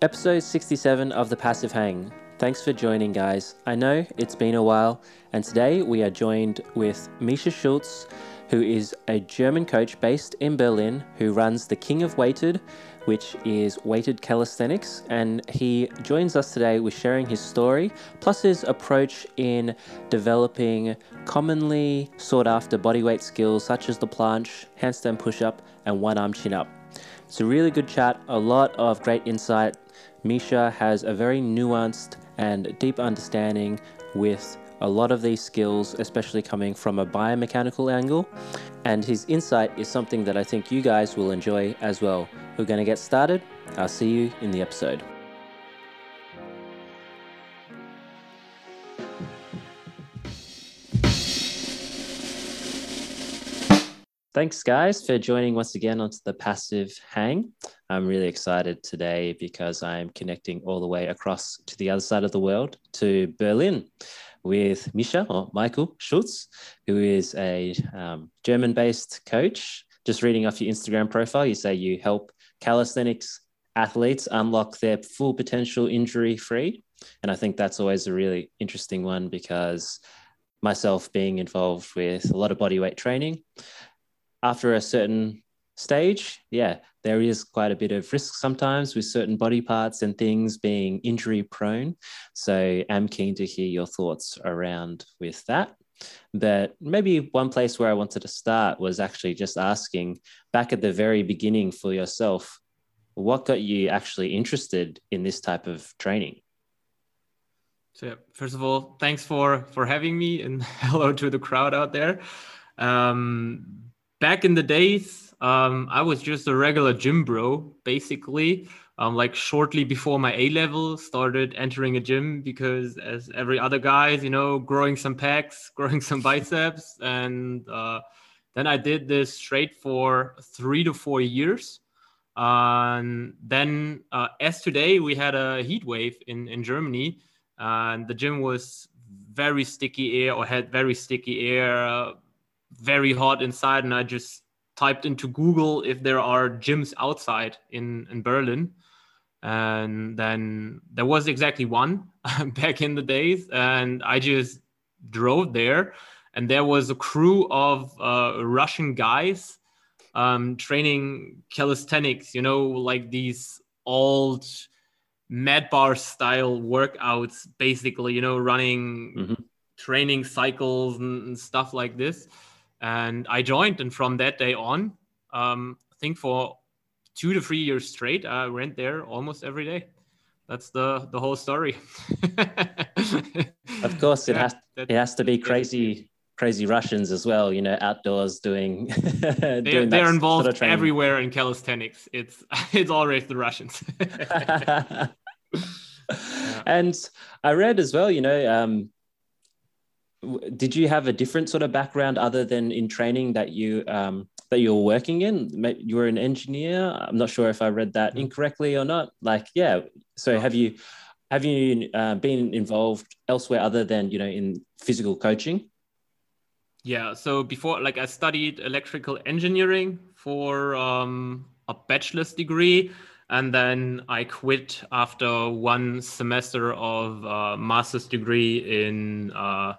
Episode 67 of The Passive Hang. Thanks for joining, guys. I know it's been a while, and today we are joined with Micha Schulz, who is a German coach based in Berlin who runs the King of Weighted, which is weighted calisthenics. And he joins us today with sharing his story, plus his approach in developing commonly sought after bodyweight skills such as the planche, handstand push up, and one arm chin up. It's a really good chat, a lot of great insight. Micha has a very nuanced and deep understanding with a lot of these skills, especially coming from a biomechanical angle. And his insight is something that I think you guys will enjoy as well. We're going to get started. I'll see you in the episode. Thanks, guys, for joining once again onto the Passive Hang. I'm really excited today because I'm connecting all the way across to the other side of the world to Berlin with Micha or Michael Schulz, who is a um, German based coach. Just reading off your Instagram profile, you say you help calisthenics athletes unlock their full potential injury free. And I think that's always a really interesting one because myself being involved with a lot of bodyweight training, after a certain stage, yeah, there is quite a bit of risk sometimes with certain body parts and things being injury prone. So I'm keen to hear your thoughts around with that. But maybe one place where I wanted to start was actually just asking back at the very beginning for yourself, what got you actually interested in this type of training? So first of all, thanks for for having me and hello to the crowd out there. Um, back in the days, um, I was just a regular gym bro, basically. Um, like shortly before my A level, started entering a gym because, as every other guys, you know, growing some pecs, growing some biceps, and uh, then I did this straight for three to four years. And then, uh, as today, we had a heat wave in in Germany, and the gym was very sticky air or had very sticky air. Uh, very hot inside and I just typed into Google if there are gyms outside in, in Berlin. And then there was exactly one back in the days. And I just drove there. And there was a crew of uh, Russian guys um, training calisthenics, you know, like these old mat bar style workouts, basically, you know, running mm-hmm. training cycles and, and stuff like this and I joined. And from that day on, um, I think for two to three years straight, I went there almost every day. That's the the whole story. of course, it yeah, has it has to be crazy crazy Russians as well. You know, outdoors doing. they're, doing they're involved sort of everywhere in calisthenics. It's it's always the Russians. and I read as well. You know, um, did you have a different sort of background other than in training that you um, that you're working in? You were an engineer? I'm not sure if i read that mm-hmm. incorrectly or not. Like yeah so have you have you uh, been involved elsewhere other than you know in physical coaching? Yeah so before like i studied electrical engineering for um, a bachelor's degree and then I quit after one semester of uh, master's degree in uh,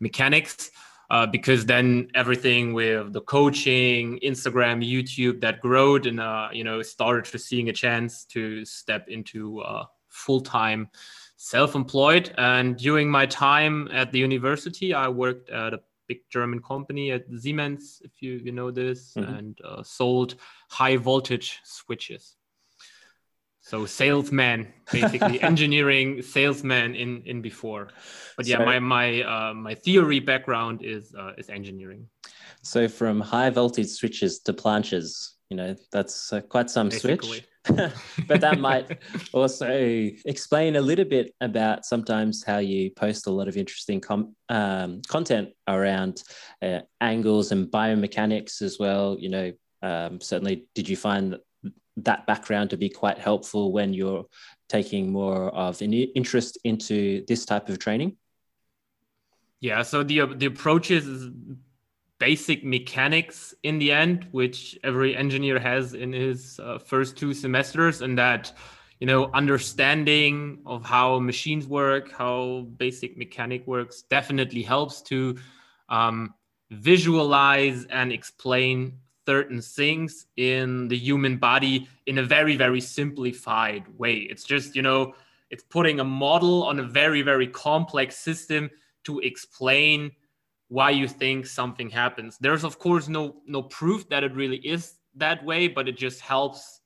mechanics. Uh, because then everything with the coaching, Instagram, YouTube that growed, and uh, you know started to seeing a chance to step into uh, full time self-employed. And during my time at the university, I worked at a big German company at Siemens, if you you know this, mm-hmm. and uh, sold high voltage switches so salesman basically engineering salesman in in before. But yeah so, my my uh, my theory background is uh, is engineering. So from high voltage switches to planches you know that's uh, quite some basically. switch but that might also explain a little bit about sometimes how you post a lot of interesting com- um, content around uh, angles and biomechanics as well. You know um, certainly did you find that background to be quite helpful when you're taking more of an interest into this type of training? Yeah, so the the approach is basic mechanics in the end, which every engineer has in his uh, first two semesters, and that you know understanding of how machines work how basic mechanic works definitely helps to um, visualize and explain certain things in the human body in a very very simplified way. It's just you know it's putting a model on a very very complex system to explain why you think something happens. There's of course no no proof that it really is that way but it just helps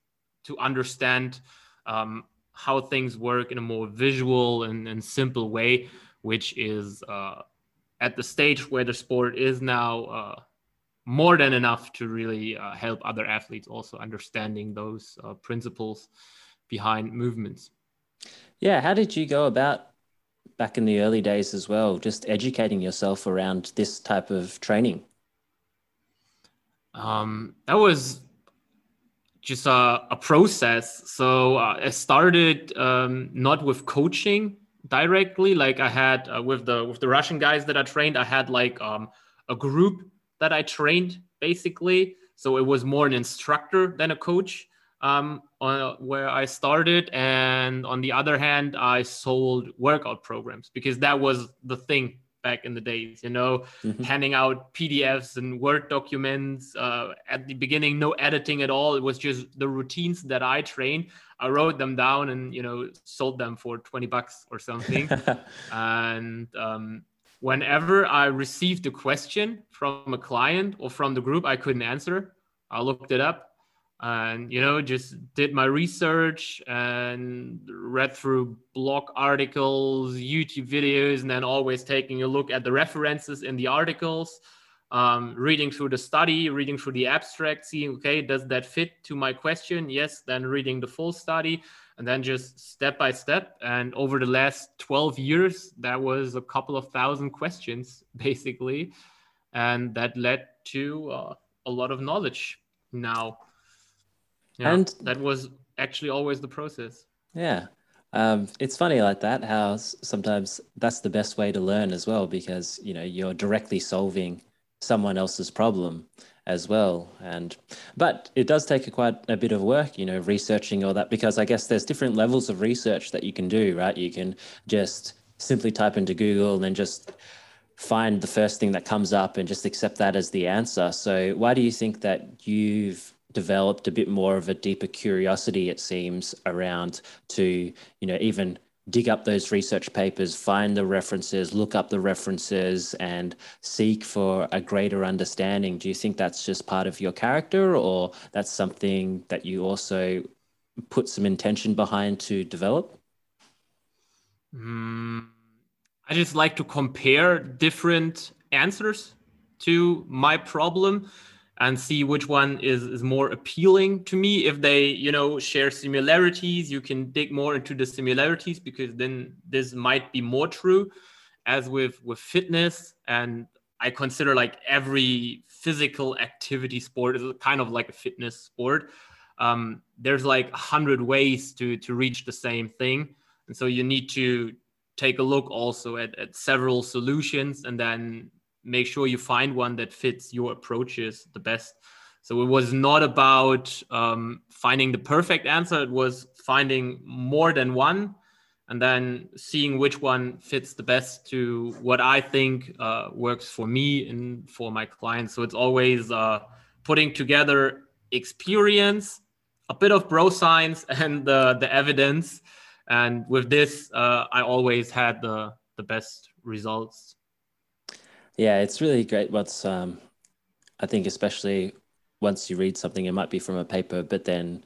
to understand um, how things work in a more visual and, and simple way which is uh, at the stage where the sport is now uh, more than enough to really uh, help other athletes also understanding those uh, principles behind movements. Yeah, how did you go about back in the early days as well, just educating yourself around this type of training? Um, that was just a, a process. So uh, I started um, not with coaching directly like i had uh, with the with the russian guys that i trained i had like um, a group that i trained basically so it was more an instructor than a coach um, on, where i started and on the other hand i sold workout programs because that was the thing back in the days, you know, mm-hmm. handing out PDFs and Word documents. Uh, at the beginning, no editing at all. It was just the routines that I trained. I wrote them down and, you know, sold them for 20 bucks or something. and um, whenever I received a question from a client or from the group I couldn't answer, I looked it up and you know just did my research and read through blog articles youtube videos and then always taking a look at the references in the articles um, reading through the study reading through the abstract seeing okay does that fit to my question? Yes then reading the full study and then just step by step and over the last 12 years that was a couple of thousand questions basically and that led to uh, a lot of knowledge now yeah, and that was actually always the process. Yeah. Um, it's funny like that, how sometimes that's the best way to learn as well, because, you know, you're directly solving someone else's problem as well. And, but it does take a quite a bit of work, you know, researching all that, because I guess there's different levels of research that you can do, right? You can just simply type into Google and then just find the first thing that comes up and just accept that as the answer. So why do you think that you've developed a bit more of a deeper curiosity, it seems, around to, you know, even dig up those research papers, find the references, look up the references, and seek for a greater understanding. Do you think that's just part of your character, or that's something that you also put some intention behind to develop? Mm, I just like to compare different answers to my problem and see which one is, is more appealing to me. If they you know share similarities you can dig more into the similarities because then this might be more true. As with with fitness and i consider like every physical activity sport is kind of like a fitness sport. Um, there's like a hundred ways to to reach the same thing. And so you need to take a look also at, at several solutions and then make sure you find one that fits your approaches the best. So it was not about um, finding the perfect answer. It was finding more than one and then seeing which one fits the best to what I think uh, works for me and for my clients. So it's always uh, putting together experience, a bit of bro science, and the, the evidence. And with this, uh, I always had the, the best results. Yeah, it's really great. What's um, I think especially once you read something, it might be from a paper, but then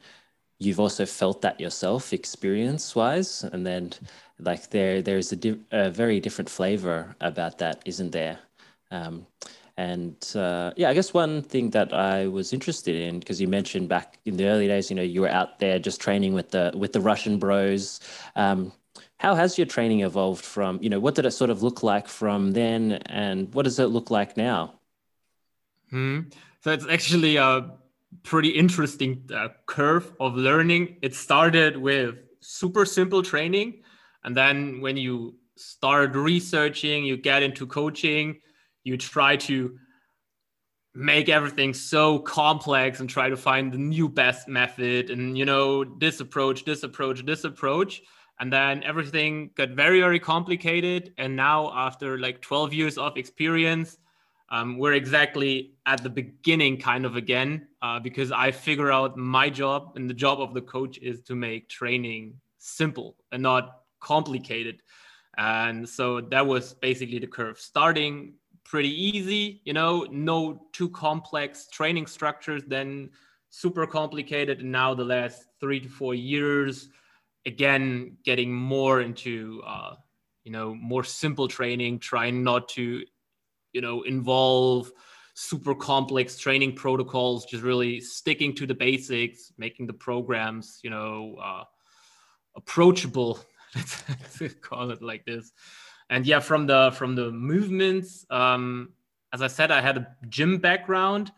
you've also felt that yourself, experience wise, and then like there there's a, di- a very different flavor about that, isn't there? Um, and uh, yeah, I guess one thing that I was interested in because you mentioned back in the early days, you know, you were out there just training with the with the Russian bros. Um, how has your training evolved from, you know, what did it sort of look like from then and what does it look like now? Hmm. So it's actually a pretty interesting uh, curve of learning. It started with super simple training. And then when you start researching, you get into coaching, you try to make everything so complex and try to find the new best method and you know this approach this approach this approach and then everything got very very complicated. And now after like 12 years of experience um, we're exactly at the beginning kind of again uh, because i figure out my job and the job of the coach is to make training simple and not complicated. And so that was basically the curve. Starting pretty easy, you know, no too complex training structures, then super complicated. And now the last three to four years, again, getting more into, uh, you know, more simple training, trying not to, you know, involve super complex training protocols, just really sticking to the basics, making the programs, you know, uh, approachable. Let's call it like this and yeah from the from the movements um, as i said i had a gym background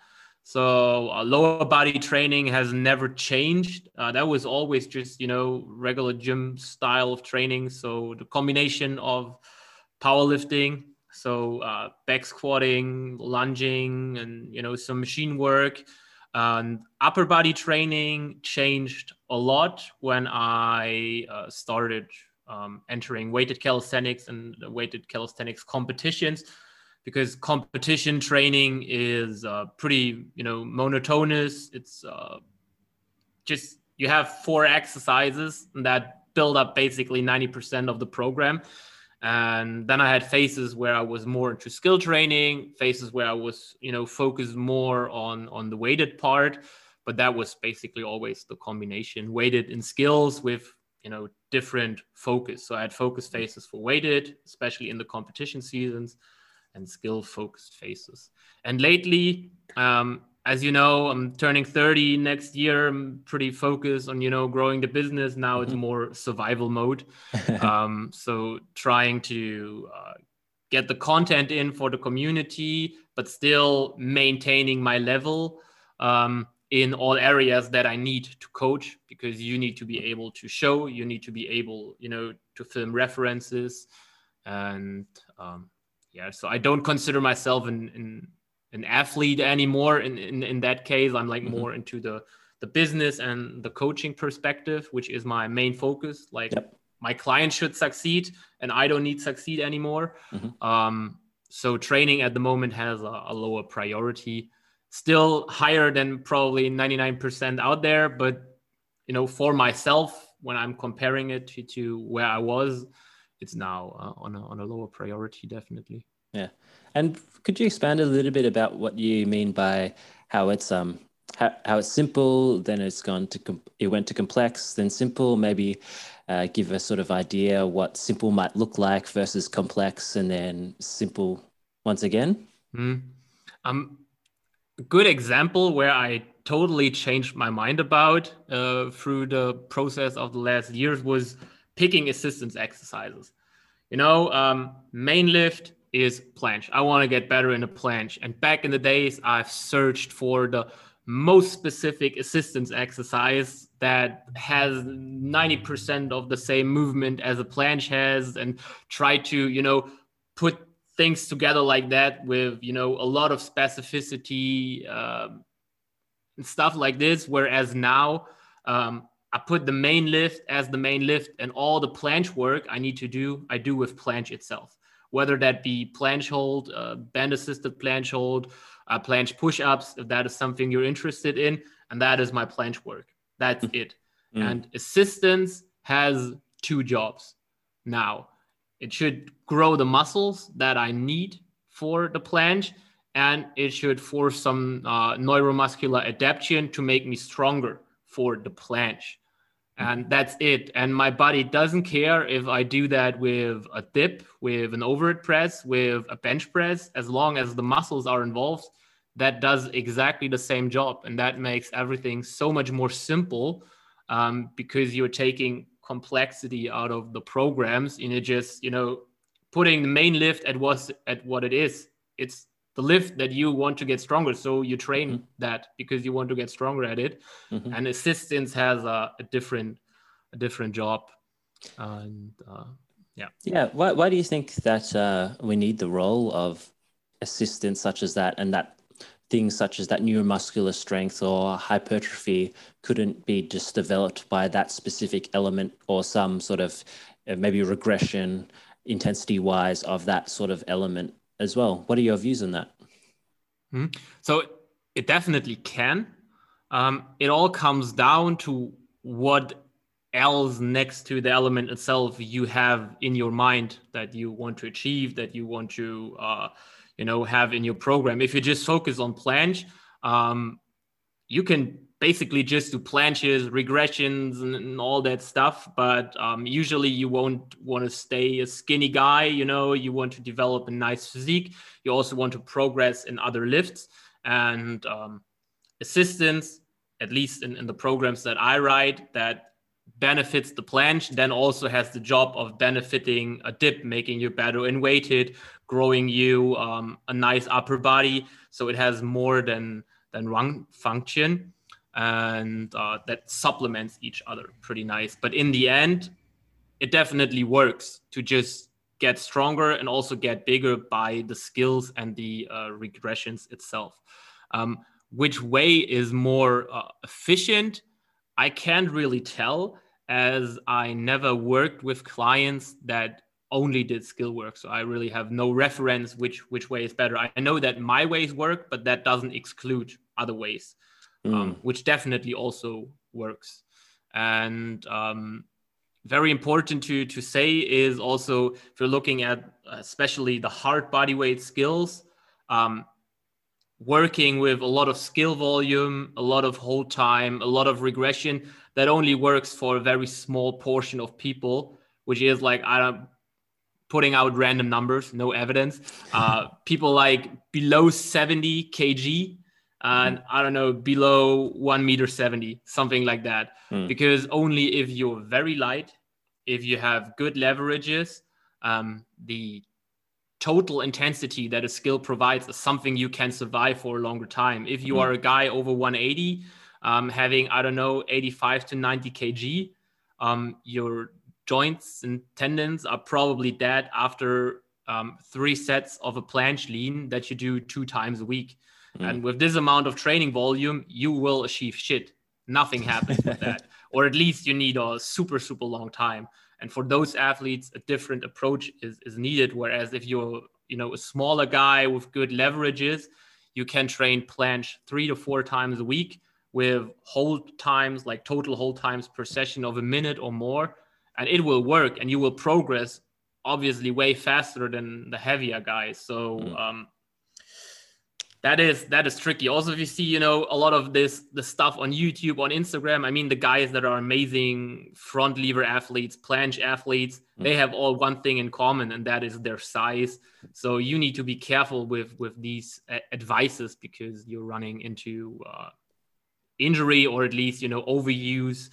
so uh, lower body training has never changed. Uh, that was always just you know regular gym style of training. So the combination of powerlifting so uh, back squatting lunging and you know some machine work and upper body training changed a lot when i uh, started um, entering weighted calisthenics and weighted calisthenics competitions because competition training is uh, pretty you know monotonous. It's uh, just you have four exercises that build up basically 90% of the program. And then i had phases where i was more into skill training phases where i was you know focused more on on the weighted part. But that was basically always the combination weighted in skills with you know different focus. So i had focus phases for weighted especially in the competition seasons and skill focused phases and lately um, as you know i'm turning 30 next year i'm pretty focused on you know growing the business now mm-hmm. it's more survival mode um, so trying to uh, get the content in for the community but still maintaining my level um, in all areas that I need to coach because you need to be able to show, you need to be able, you know, to film references. And um, yeah, so I don't consider myself an, an, an athlete anymore. In, in, in that case, I'm like mm-hmm. more into the, the business and the coaching perspective, which is my main focus. Like yep. my client should succeed and I don't need succeed anymore. Mm-hmm. Um, so training at the moment has a, a lower priority still higher than probably 99% out there but you know for myself when i'm comparing it to, to where i was it's now uh, on, a, on a lower priority definitely. Yeah. And could you expand a little bit about what you mean by how it's um how, how it's simple then it's gone to com- it went to complex then simple? Maybe uh, give a sort of idea what simple might look like versus complex and then simple once again? Mm. um a good example where I totally changed my mind about uh, through the process of the last years was picking assistance exercises. You know, um, main lift is planche. I want to get better in a planche. And back in the days, I've searched for the most specific assistance exercise that has 90% of the same movement as a planche has and try to, you know, put things together like that with you know a lot of specificity um, and stuff like this whereas now um, i put the main lift as the main lift and all the planche work i need to do i do with planche itself whether that be planche hold uh, band assisted planche hold uh, planche push-ups if that is something you're interested in and that is my planche work that's mm. it mm. and assistance has two jobs now it should grow the muscles that I need for the planche, and it should force some uh, neuromuscular adaptation to make me stronger for the planche. And that's it. And my body doesn't care if I do that with a dip, with an overhead press, with a bench press, as long as the muscles are involved. That does exactly the same job. And that makes everything so much more simple um, because you're taking complexity out of the programs and it just you know putting the main lift at what at what it is it's the lift that you want to get stronger. So you train mm-hmm. that because you want to get stronger at it. Mm-hmm. and assistance has a, a, different a different job. And uh, yeah. Yeah. Why, why do you think that uh, we need the role of assistance such as that and that things such as that neuromuscular strength or hypertrophy couldn't be just developed by that specific element or some sort of uh, maybe regression intensity wise of that sort of element as well. What are your views on that? Mm-hmm. So it definitely can. Um, it all comes down to what else next to the element itself you have in your mind that you want to achieve, that you want to, uh, you know, have in your program. If you just focus on planche, um, you can basically just do planches, regressions, and, and all that stuff. But um, usually, you won't want to stay a skinny guy. You know, you want to develop a nice physique. You also want to progress in other lifts and um, assistance. At least in, in the programs that I write, that benefits the planche, then also has the job of benefiting a dip, making you better in weighted, growing you um, a nice upper body. So it has more than than one function, and uh, that supplements each other pretty nice. But in the end, it definitely works to just get stronger and also get bigger by the skills and the uh, regressions itself. Um, which way is more uh, efficient? I can't really tell as I never worked with clients that only did skill work. So I really have no reference which which way is better. I know that my ways work, but that doesn't exclude other ways, mm. um, which definitely also works. And um, very important to to say is also if you're looking at especially the hard body weight skills. Um, working with a lot of skill volume, a lot of hold time, a lot of regression that only works for a very small portion of people, which is like I don't putting out random numbers, no evidence. Uh, people like below 70 kg and I don't know below one meter 70, something like that. Hmm. Because only if you're very light, if you have good leverages, um, the total intensity that a skill provides is something you can survive for a longer time. If you mm. are a guy over 180, um, having, I don't know, 85 to 90 kg, um, your joints and tendons are probably dead after um, three sets of a planche lean that you do two times a week. Mm. And with this amount of training volume, you will achieve shit. Nothing happens with that. Or at least you need a super, super long time. And for those athletes, a different approach is, is needed. Whereas if you're, you know, a smaller guy with good leverages, you can train planche three to four times a week with hold times, like total hold times per session of a minute or more. And it will work and you will progress obviously way faster than the heavier guys. So mm. um, that is that is tricky. Also if you see you know a lot of this the stuff on youtube on instagram i mean the guys that are amazing front lever athletes planche athletes mm. they have all one thing in common and that is their size. So you need to be careful with with these uh, advices because you're running into uh, injury or at least you know overuse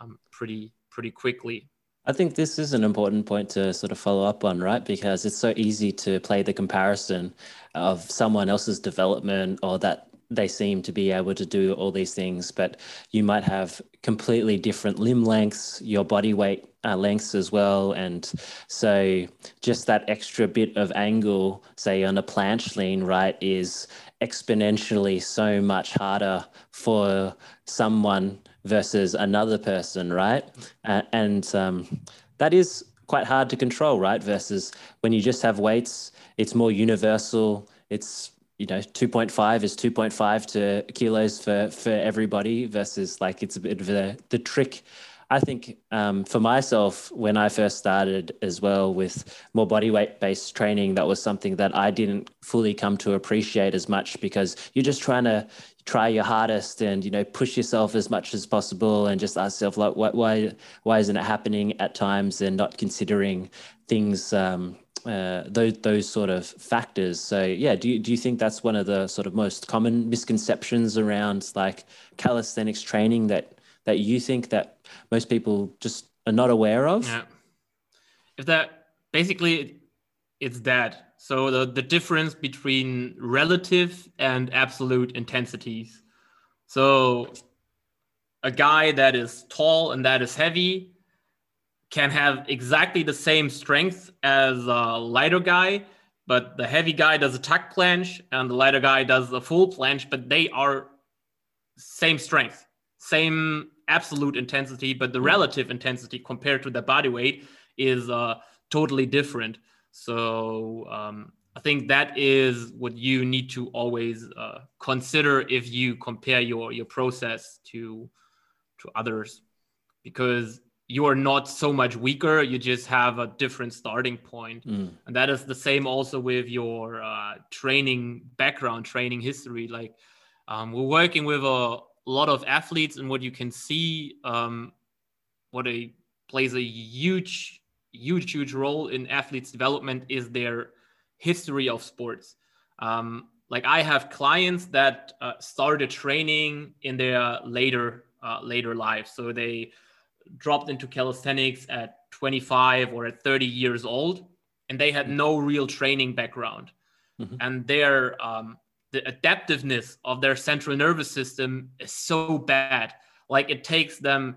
um, pretty pretty quickly I think this is an important point to sort of follow up on, right? Because it's so easy to play the comparison of someone else's development or that they seem to be able to do all these things, but you might have completely different limb lengths, your body weight uh, lengths as well. And so just that extra bit of angle, say on a planche lean, right, is exponentially so much harder for someone versus another person, right? Uh, and um, that is quite hard to control, right? Versus when you just have weights, it's more universal. It's you know 2.5 is 2.5 to kilos for for everybody versus like it's a bit of the the trick I think um, for myself, when I first started as well with more body weight based training, that was something that I didn't fully come to appreciate as much because you're just trying to try your hardest and you know push yourself as much as possible and just ask yourself like why why why isn't it happening at times and not considering things um, uh, those those sort of factors. So yeah, do you, do you think that's one of the sort of most common misconceptions around like calisthenics training that that you think that most people just are not aware of? Yeah. If that basically it's that. So the, the difference between relative and absolute intensities. So a guy that is tall and that is heavy can have exactly the same strength as a lighter guy, but the heavy guy does a tuck planche and the lighter guy does a full planche, but they are same strength, same absolute intensity, but the mm. relative intensity compared to the body weight is uh, totally different. So um, I think that is what you need to always uh, consider if you compare your your process to to others, because you are not so much weaker. You just have a different starting point, mm. and that is the same also with your uh, training background, training history. Like um, we're working with a lot of athletes, and what you can see, um, what a plays a huge, huge, huge role in athletes' development is their history of sports. Um, like I have clients that uh, started training in their later uh, later life, so they dropped into calisthenics at 25 or at 30 years old, and they had no real training background, mm-hmm. and their um, the adaptiveness of their central nervous system is so bad. Like it takes them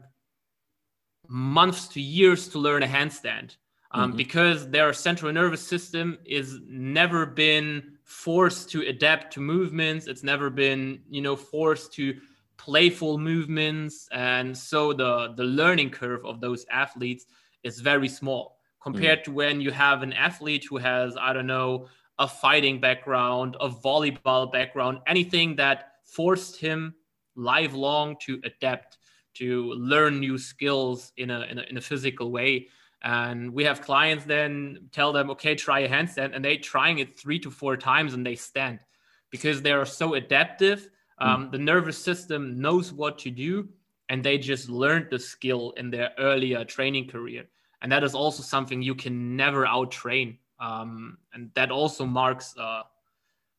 months to years to learn a handstand um, mm-hmm. because their central nervous system is never been forced to adapt to movements. It's never been, you know, forced to playful movements, and so the the learning curve of those athletes is very small compared mm-hmm. to when you have an athlete who has, I don't know, a fighting background, a volleyball background, anything that forced him lifelong to adapt to learn new skills in a, in a, in a physical way and we have clients then tell them, okay, try a handstand, and they're trying it three to four times and they stand because they are so adaptive. Hmm. Um, mm. The nervous system knows what to do, and they just learned the skill in their earlier training career. And that is also something you can never outtrain. Um, and that also marks uh,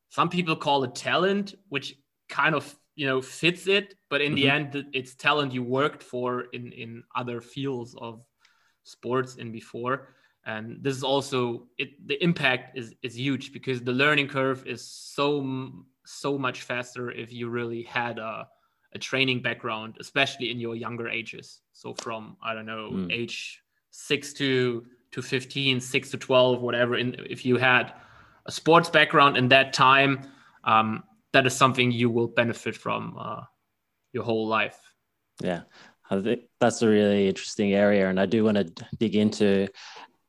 some people call it talent, which kind of you know fits it, but in mm-hmm. the end, it's talent you worked for in in other fields of sports in before and this is also it the impact is is huge because the learning curve is so so much faster if you really had a, a training background especially in your younger ages so from i don't know mm. age 6 to to 15 6 to 12 whatever in if you had a sports background in that time um, that is something you will benefit from uh, your whole life. Yeah. I think that's a really interesting area, and I do want to dig into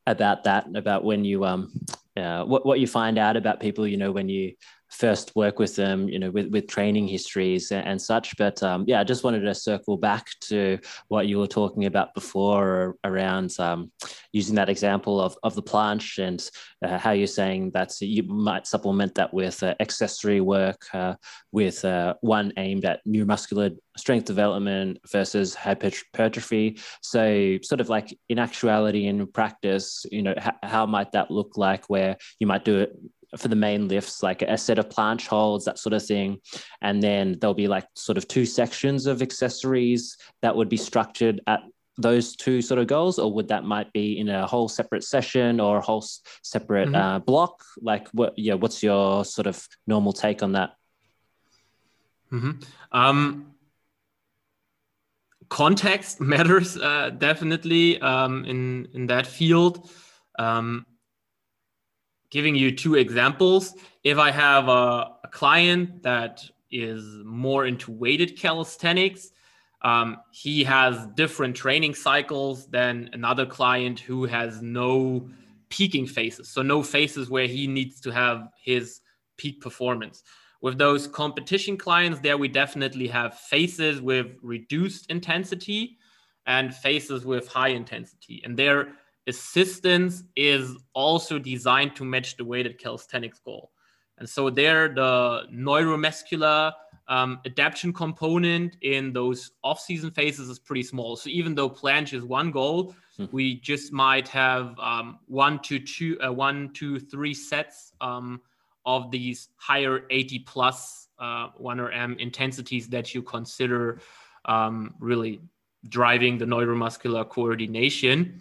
about that, about when you um, uh, what what you find out about people, you know, when you first work with them, you know, with, with training histories and, and such. But um, yeah, I just wanted to circle back to what you were talking about before around um, using that example of, of the planche and uh, how you're saying that you might supplement that with uh, accessory work, uh, with uh, one aimed at neuromuscular strength development versus hypertrophy. So, sort of like in actuality in practice, you know, h- how might that look like where you might do it for the main lifts, like a set of planche holds, that sort of thing. And then there'll be like sort of two sections of accessories that would be structured at those two sort of goals, or would that might be in a whole separate session or a whole separate mm-hmm. uh, block? Like, what? Yeah, what's your sort of normal take on that? Mm-hmm. Um, context matters uh, definitely um, in in that field. Um, giving you two examples. If I have a, a client that is more into weighted calisthenics, um, he has different training cycles than another client who has no peaking phases. So, no phases where he needs to have his peak performance. With those competition clients, there we definitely have phases with reduced intensity and phases with high intensity. And there assistance is also designed to match the weighted calisthenics goal. And so there, the neuromuscular um, adaptation component in those off-season phases is pretty small. So even though planche is one goal, hmm. we just might have um, one to two, uh, one, two, three sets um, of these higher 80 plus uh, 1RM intensities that you consider um, really driving the neuromuscular coordination.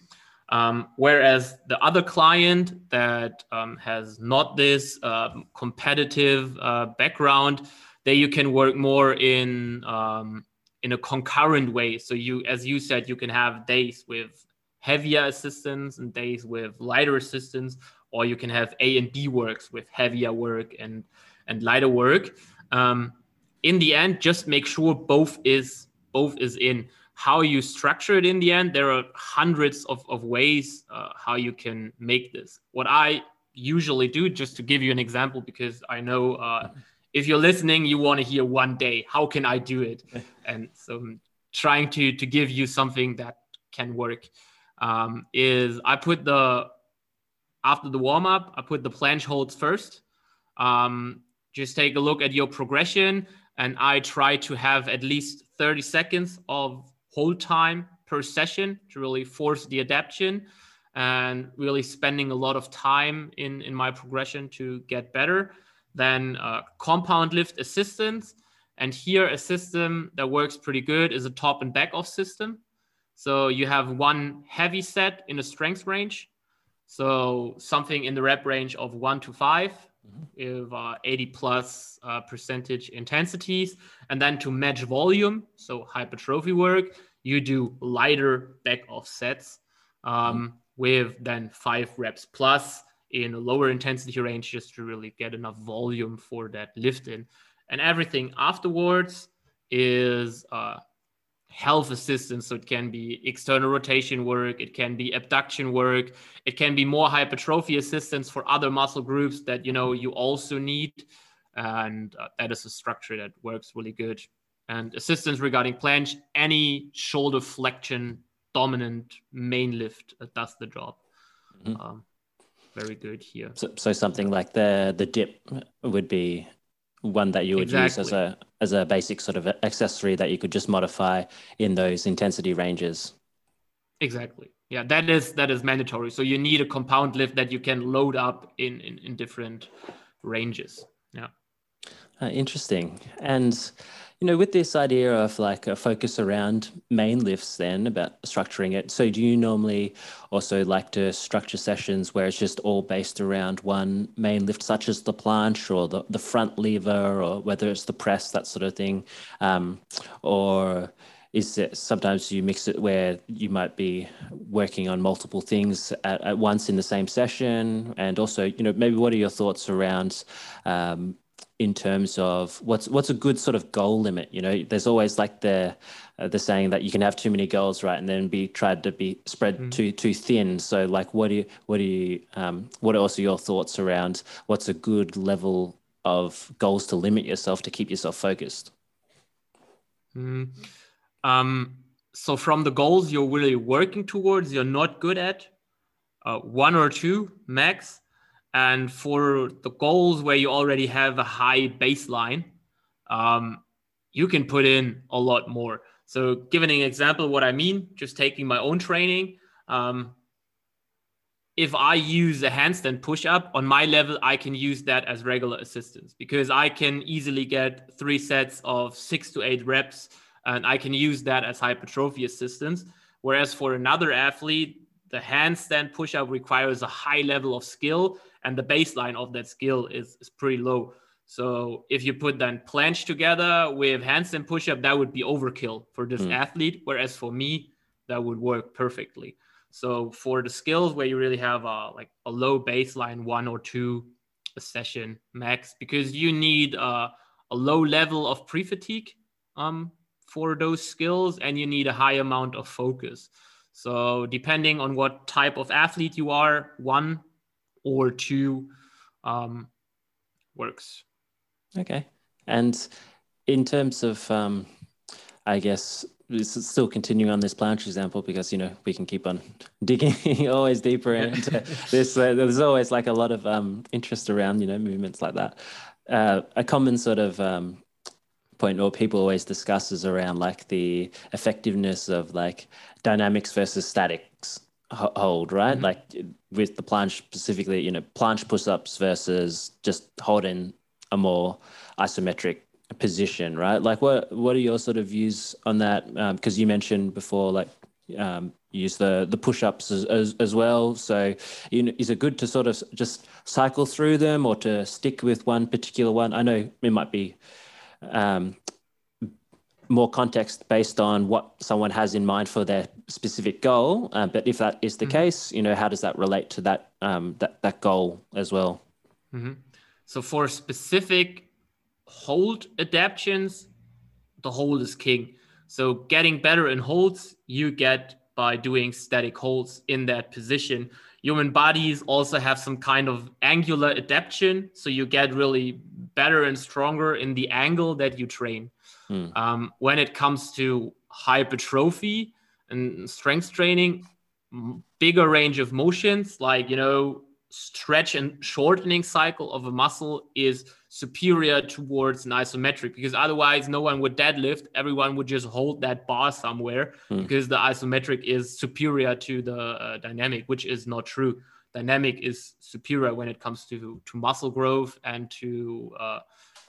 Um, whereas the other client that um, has not this uh, competitive uh, background, there you can work more in um, in a concurrent way. So you, as you said, you can have days with heavier assistance and days with lighter assistance, or you can have A and B works with heavier work and and lighter work. Um, in the end, just make sure both is both is in. How you structure it in the end, there are hundreds of, of ways uh, how you can make this. What I usually do, just to give you an example, because I know uh, if you're listening, you want to hear one day, how can I do it? and so I'm trying to to give you something that can work. Um, is I put the after the warm up, I put the planche holds first. Um, just take a look at your progression, and I try to have at least 30 seconds of hold time per session to really force the adaptation and really spending a lot of time in in my progression to get better then uh, compound lift assistance. And here a system that works pretty good is a top and back off system. So you have one heavy set in a strength range. So something in the rep range of one to 5 with uh, 80 plus uh, percentage intensities. And then to match volume, so hypertrophy work, you do lighter back off sets um, mm-hmm. with then five reps plus in a lower intensity range just to really get enough volume for that lift in. And everything afterwards is uh, health assistance. So it can be external rotation work, it can be abduction work, it can be more hypertrophy assistance for other muscle groups that you know you also need. And uh, that is a structure that works really good. And assistance regarding planche, any shoulder flexion dominant main lift uh, does the job. Mm-hmm. Um, very good here. So, so something like the the dip would be one that you would exactly. use as a as a basic sort of accessory that you could just modify in those intensity ranges. Exactly. Yeah, that is that is mandatory. So you need a compound lift that you can load up in in, in different ranges. Yeah. Uh, interesting. And you know, with this idea of like a focus around main lifts, then about structuring it. So, do you normally also like to structure sessions where it's just all based around one main lift, such as the planche or the, the front lever, or whether it's the press, that sort of thing? Um, or is it sometimes you mix it where you might be working on multiple things at, at once in the same session? And also, you know, maybe what are your thoughts around um, in terms of what's what's a good sort of goal limit you know there's always like the uh, the saying that you can have too many goals right and then be tried to be spread mm. too too thin so like what do you what do you um, what are also your thoughts around what's a good level of goals to limit yourself to keep yourself focused mm. um, so from the goals you're really working towards you're not good at uh, one or two max and for the goals where you already have a high baseline, um, you can put in a lot more. So, giving an example, what I mean, just taking my own training. Um, if I use a handstand push up on my level, I can use that as regular assistance because I can easily get three sets of six to eight reps and I can use that as hypertrophy assistance. Whereas for another athlete, the handstand push up requires a high level of skill and the baseline of that skill is, is pretty low. So if you put then planche together with handstand push-up, that would be overkill for this mm. athlete. Whereas for me, that would work perfectly. So for the skills where you really have a, like a low baseline, one or two a session max, because you need a, a low level of pre-fatigue um, for those skills, and you need a high amount of focus. So depending on what type of athlete you are, one or two um, works. Okay. And in terms of, um, I guess, still continuing on this planche example because you know we can keep on digging always deeper into this. Uh, there's always like a lot of um, interest around you know movements like that. Uh, a common sort of um, point or people always discuss is around like the effectiveness of like dynamics versus statics hold, right? Mm-hmm. Like with the planche specifically, you know, planche push ups versus just holding a more isometric position, right? Like, what what are your sort of views on that? Because um, you mentioned before, like, um, use the the push ups as, as, as, well. So, you know, is it good to sort of just cycle through them or to stick with one particular one? I know it might be um, more context based on what someone has in mind for their specific goal. Uh, but if that is the mm-hmm. case, you know, how does that relate to that um, that that goal as well? Mm-hmm. So for specific hold adaptations, the hold is king. So getting better in holds, you get by doing static holds in that position. Human bodies also have some kind of angular adaptation, so you get really better and stronger in the angle that you train. Hmm. Um, when it comes to hypertrophy and strength training, bigger range of motions, like you know, stretch and shortening cycle of a muscle is superior towards an isometric because otherwise no one would deadlift everyone would just hold that bar somewhere hmm. because the isometric is superior to the uh, dynamic which is not true dynamic is superior when it comes to to muscle growth and to uh,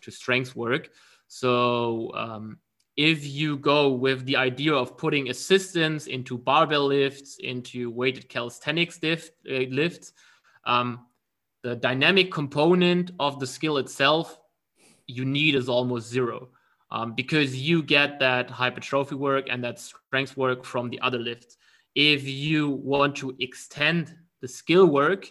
to strength work so um, if you go with the idea of putting assistance into barbell lifts into weighted calisthenics lift, uh, lifts um, the dynamic component of the skill itself you need is almost zero um, because you get that hypertrophy work and that strength work from the other lifts. If you want to extend the skill work,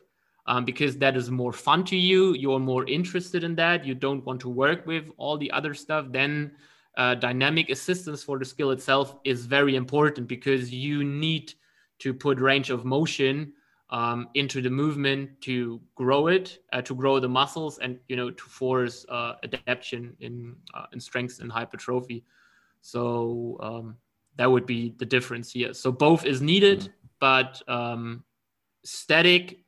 um, because that is more fun to you, you're more interested in that, you don't want to work with all the other stuff, then uh, dynamic assistance for the skill itself is very important because you need to put range of motion um, into the movement to grow it, uh, to grow the muscles, and you know to force uh, adaptation in uh, in strength and hypertrophy. So um, that would be the difference here. So both is needed, mm-hmm. but um, static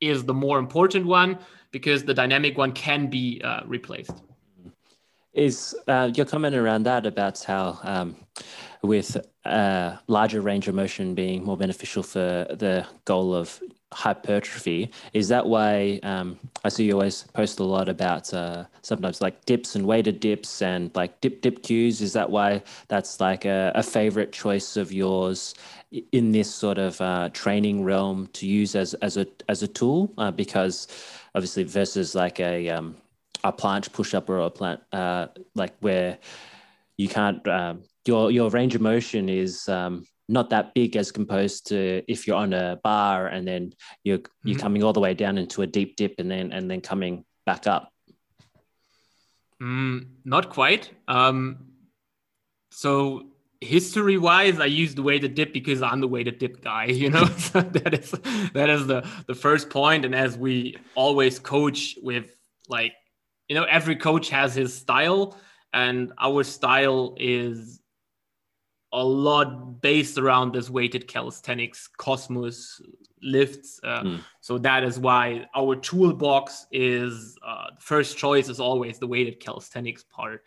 is the more important one because the dynamic one can be uh, replaced. Is uh, your comment around that about how um, with a larger range of motion being more beneficial for the goal of hypertrophy. Is that why um, I see you always post a lot about uh, sometimes like dips and weighted dips and like dip dip cues? Is that why that's like a, a favorite choice of yours in this sort of uh, training realm to use as as a as a tool? Uh, because obviously versus like a um, a planche push up or a plant uh, like where you can't um, your your range of motion is um, not that big as composed to if you're on a bar and then you're mm-hmm. you're coming all the way down into a deep dip and then and then coming back up. Mm, not quite. Um, so history wise i use the weighted dip because i'm the weighted dip guy you know? So that is that is the the first point. And as we always coach with like you know every coach has his style. And our style is a lot based around this weighted calisthenics cosmos lifts uh, mm. so that is why our toolbox is uh, first choice is always the weighted calisthenics part.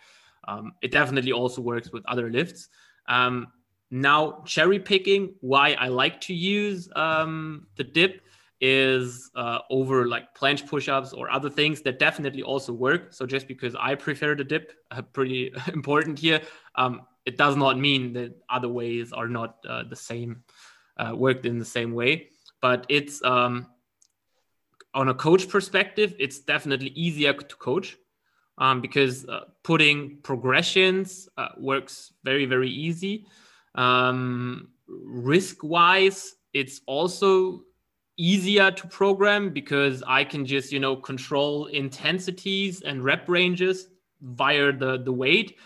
Um, it definitely also works with other lifts um, now cherry picking why i like to use um, the dip is uh, over like planche push-ups or other things that definitely also work. So just because i prefer the dip uh, pretty important here. Um, it does not mean that other ways are not uh, the same, uh, worked in the same way. But it's um, on a coach perspective, it's definitely easier to coach um, because uh, putting progressions uh, works very, very easy. Um, risk wise, it's also easier to program because I can just, you know, control intensities and rep ranges via the, the weight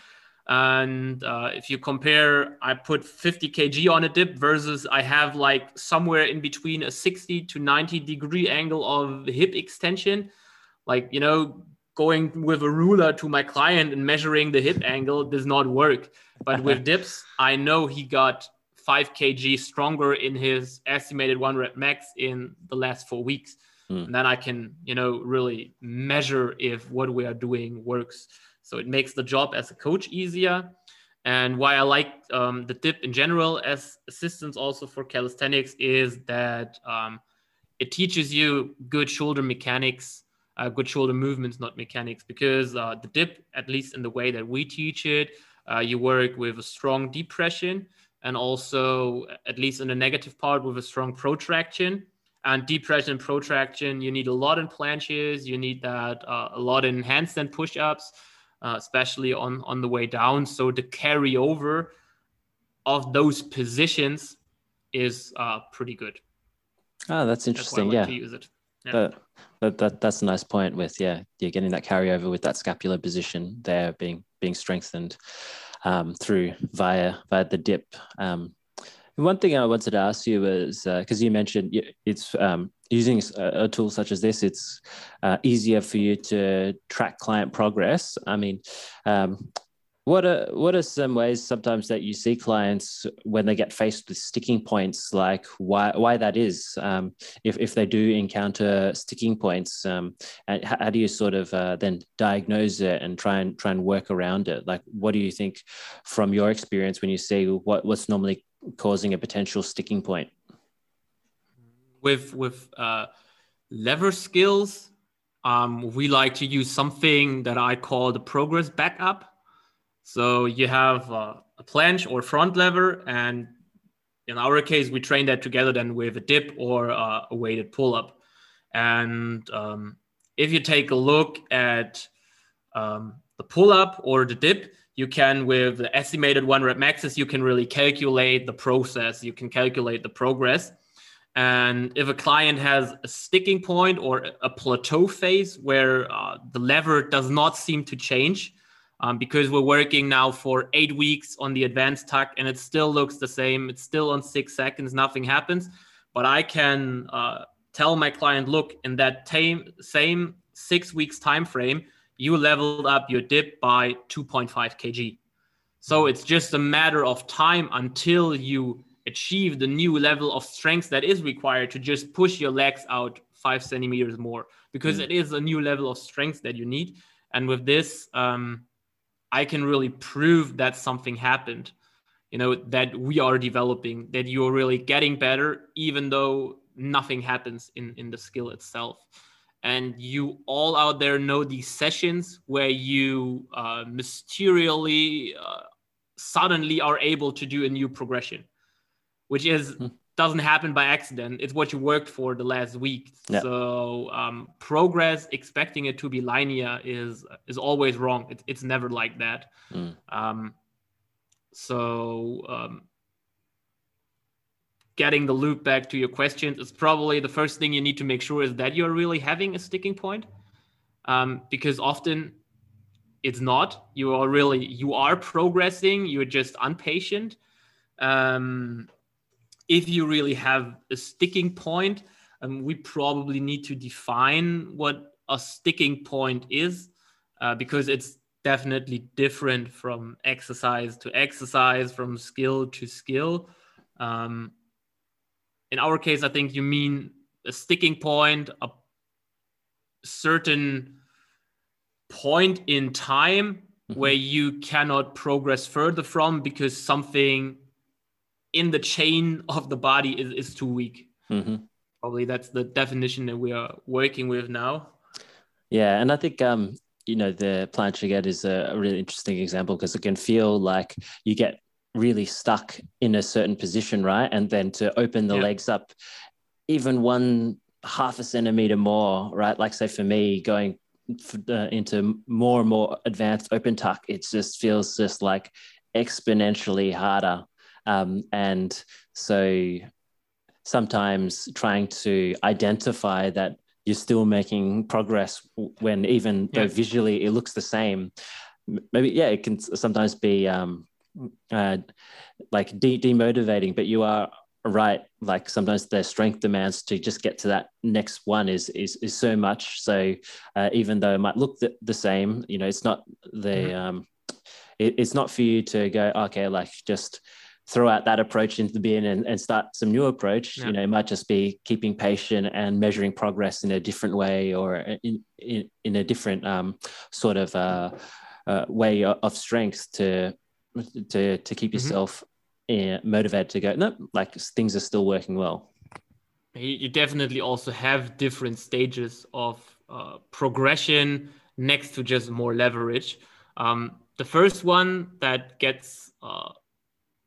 and uh, if you compare, I put 50 kg on a dip versus I have like somewhere in between a 60 to 90 degree angle of hip extension. Like, you know, going with a ruler to my client and measuring the hip angle does not work. But with dips, I know he got 5 kg stronger in his estimated one rep max in the last four weeks. Mm. And then I can, you know, really measure if what we are doing works. So it makes the job as a coach easier. And why I like um, the dip in general as assistance also for calisthenics is that um, it teaches you good shoulder mechanics, uh, good shoulder movements, not mechanics, because uh, the dip, at least in the way that we teach it, uh, you work with a strong depression and also, at least in the negative part, with a strong protraction. And depression and protraction, you need a lot in planches, you need that uh, a lot in handstand push ups uh, especially on on the way down. So the carryover of those positions is uh, pretty good. Oh, that's interesting. That's yeah. But, but that, that's a nice point with yeah you're getting that carryover with that scapular position there being being strengthened um, through via via the dip. Um, one thing I wanted to ask you was because uh, you mentioned it's um, using a, a, tool such as this, it's uh, easier for you to track client progress. I mean, um, what are what are some ways sometimes that you see clients when they get faced with sticking points, like why why that is, um, if if they do encounter sticking points, um, and how, do you sort of uh, then diagnose it and try and try and work around it? Like, what do you think from your experience when you see what what's normally causing a potential sticking point? With with uh, lever skills, um, we like to use something that I call the progress backup so you have uh, a planche or front lever, and in our case, we train that together then with a dip or uh, a weighted pull up. And um, if you take a look at um, the pull up or the dip, you can, with the estimated one rep maxes, you can really calculate the process, you can calculate the progress. And if a client has a sticking point or a plateau phase where uh, the lever does not seem to change, um, because we're working now for eight weeks on the advanced tuck and it still looks the same. It's still on six seconds, nothing happens. But I can uh, tell my client, look, in that same six weeks time frame, you leveled up your dip by 2.5 kg. So it's just a matter of time until you achieve the new level of strength that is required to just push your legs out five centimeters more because mm. it is a new level of strength that you need. And with this, um, I can really prove that something happened, you know, that we are developing, that you're really getting better, even though nothing happens in, in the skill itself. And you all out there know these sessions where you uh, mysteriously, uh, suddenly are able to do a new progression, which is mm doesn't happen by accident. It's what you worked for the last week. Yeah. So um, progress, expecting it to be linear, is is always wrong. It, it's never like that. Mm. Um, so um, getting the loop back to your questions is probably the first thing you need to make sure is that you're really having a sticking point, um, because often it's not. You are really you are progressing. You're just impatient. Um, if you really have a sticking point, um, we probably need to define what a sticking point is uh, because it's definitely different from exercise to exercise, from skill to skill. Um, in our case, I think you mean a sticking point, a certain point in time mm-hmm. where you cannot progress further from because something in the chain of the body is, is too weak. Mm-hmm. Probably that's the definition that we are working with now. Yeah, and I think um, you know the planche again is a, a really interesting example because it can feel like you get really stuck in a certain position, right? And then to open the yeah. legs up even one half a centimeter more, right? Like say for me, going uh, into more and more advanced open tuck, it just feels just like exponentially harder um, and so sometimes trying to identify that you're still making progress when even yeah. though visually it looks the same, maybe, yeah, it can sometimes be um, uh, like de- demotivating, but you are right like sometimes the strength demands to just get to that next one is is, is so much so uh, even though it might look the, the same you know it's not the mm-hmm. um it, it's not for you to go okay like just throw out that approach into the bin and, and start some new approach yeah. you know it might just be keeping patient and measuring progress in a different way or in in, in a different um, sort of uh, uh, way of strength to to to keep mm-hmm. yourself mm-hmm. motivated to go no like things are still working well you definitely also have different stages of uh, progression next to just more leverage um, the first one that gets uh,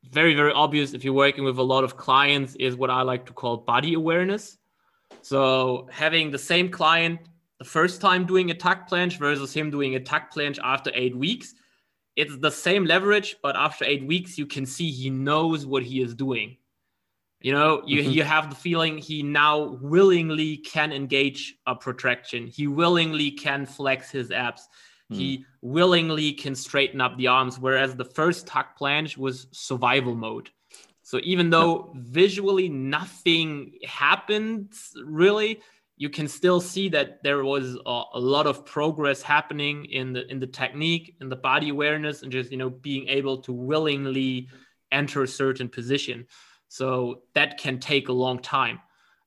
very, very obvious if you're working with a lot of clients is what I like to call body awareness. So having the same client the first time doing a tuck planche versus him doing a tuck planche after eight weeks. It's the same leverage, but after eight weeks, you can see he knows what he is doing. You know, you, mm-hmm. you have the feeling he now willingly can engage a protraction. He willingly can flex his abs. Mm. He willingly can straighten up the arms. Whereas the first tuck planche was survival mode. So even though visually nothing happened really, you can still see that there was a, a, lot of progress happening in the in the technique in the body awareness and just you know being able to willingly enter a certain position so that can take a long time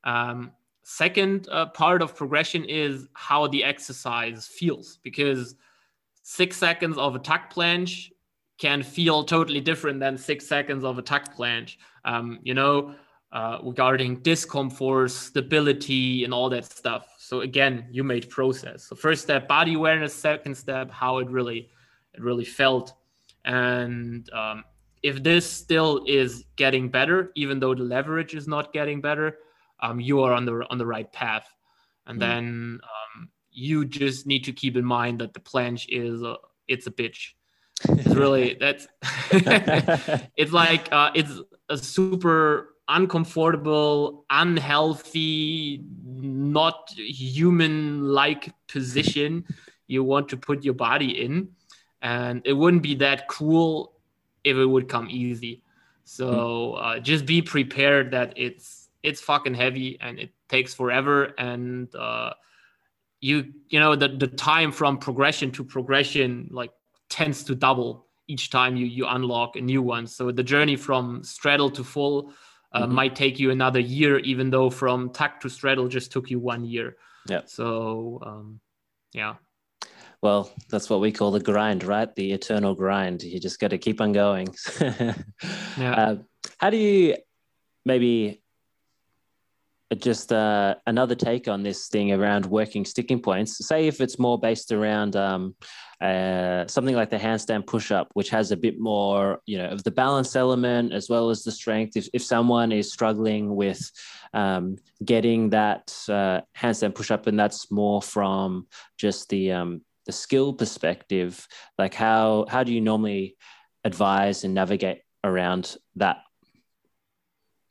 um, second uh, part of progression is how the exercise feels because six seconds of a tuck planche can feel totally different than six seconds of a tuck planche um, you know uh, regarding discomfort, stability, and all that stuff. So again, you made process. So first step, body awareness. Second step, how it really, it really felt. And um, if this still is getting better, even though the leverage is not getting better, um, you are on the on the right path. And mm. then um, you just need to keep in mind that the planche is a, it's a bitch. It's really that's it's like uh, it's a super uncomfortable, unhealthy, not human like position you want to put your body in. And it wouldn't be that cool if it would come easy. So uh, just be prepared that it's it's fucking heavy and it takes forever and uh, you you know the, the time from progression to progression like tends to double each time you you unlock a new one so the journey from straddle to full uh, mm-hmm. might take you another year, even though from tuck to straddle just took you one year. Yeah. So, um, yeah. Well, that's what we call the grind, right? The eternal grind. You just got to keep on going. yeah. Uh, how do you maybe just uh, another take on this thing around working sticking points? Say if it's more based around um, uh, something like the handstand push up, which has a bit more, you know, of the balance element as well as the strength. If, if someone is struggling with um, getting that uh, handstand push up, and that's more from just the um, the skill perspective, like how how do you normally advise and navigate around that?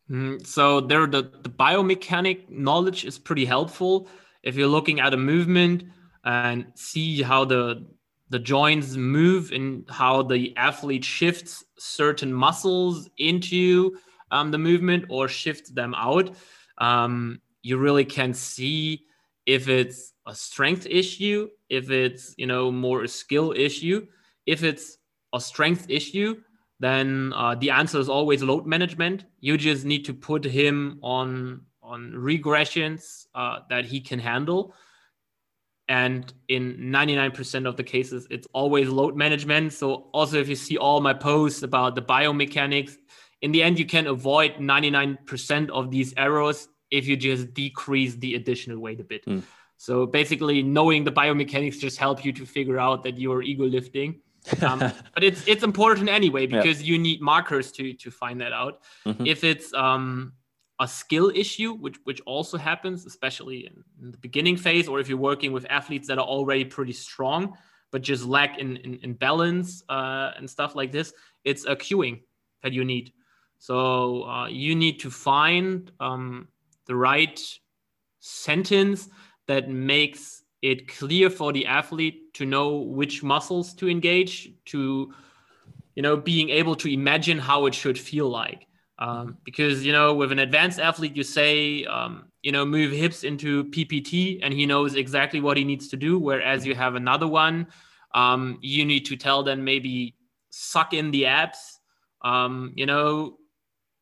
Mm, so there, the the biomechanic knowledge is pretty helpful if you're looking at a movement and see how the the joints move and how the athlete shifts certain muscles into um, the movement or shifts them out. Um, you really can see if it's a strength issue, if it's you know more a skill issue. If it's a strength issue, then uh, the answer is always load management. You just need to put him on on regressions uh, that he can handle and in 99% of the cases it's always load management so also if you see all my posts about the biomechanics in the end you can avoid 99% of these errors if you just decrease the additional weight a bit mm. so basically knowing the biomechanics just help you to figure out that you're ego lifting um, but it's it's important anyway because yeah. you need markers to to find that out mm-hmm. if it's um a skill issue, which which also happens, especially in, in, the beginning phase, or if you're working with athletes that are already pretty strong but just lack in in, in balance uh, and stuff like this. It's a cueing that you need. So uh, you need to find um, the right sentence that makes it clear for the athlete to know which muscles to engage, to you know being able to imagine how it should feel like um, because you know with an advanced athlete you say um, you know move hips into ppt and he knows exactly what he needs to do whereas you have another one um, you need to tell them maybe suck in the abs um, you know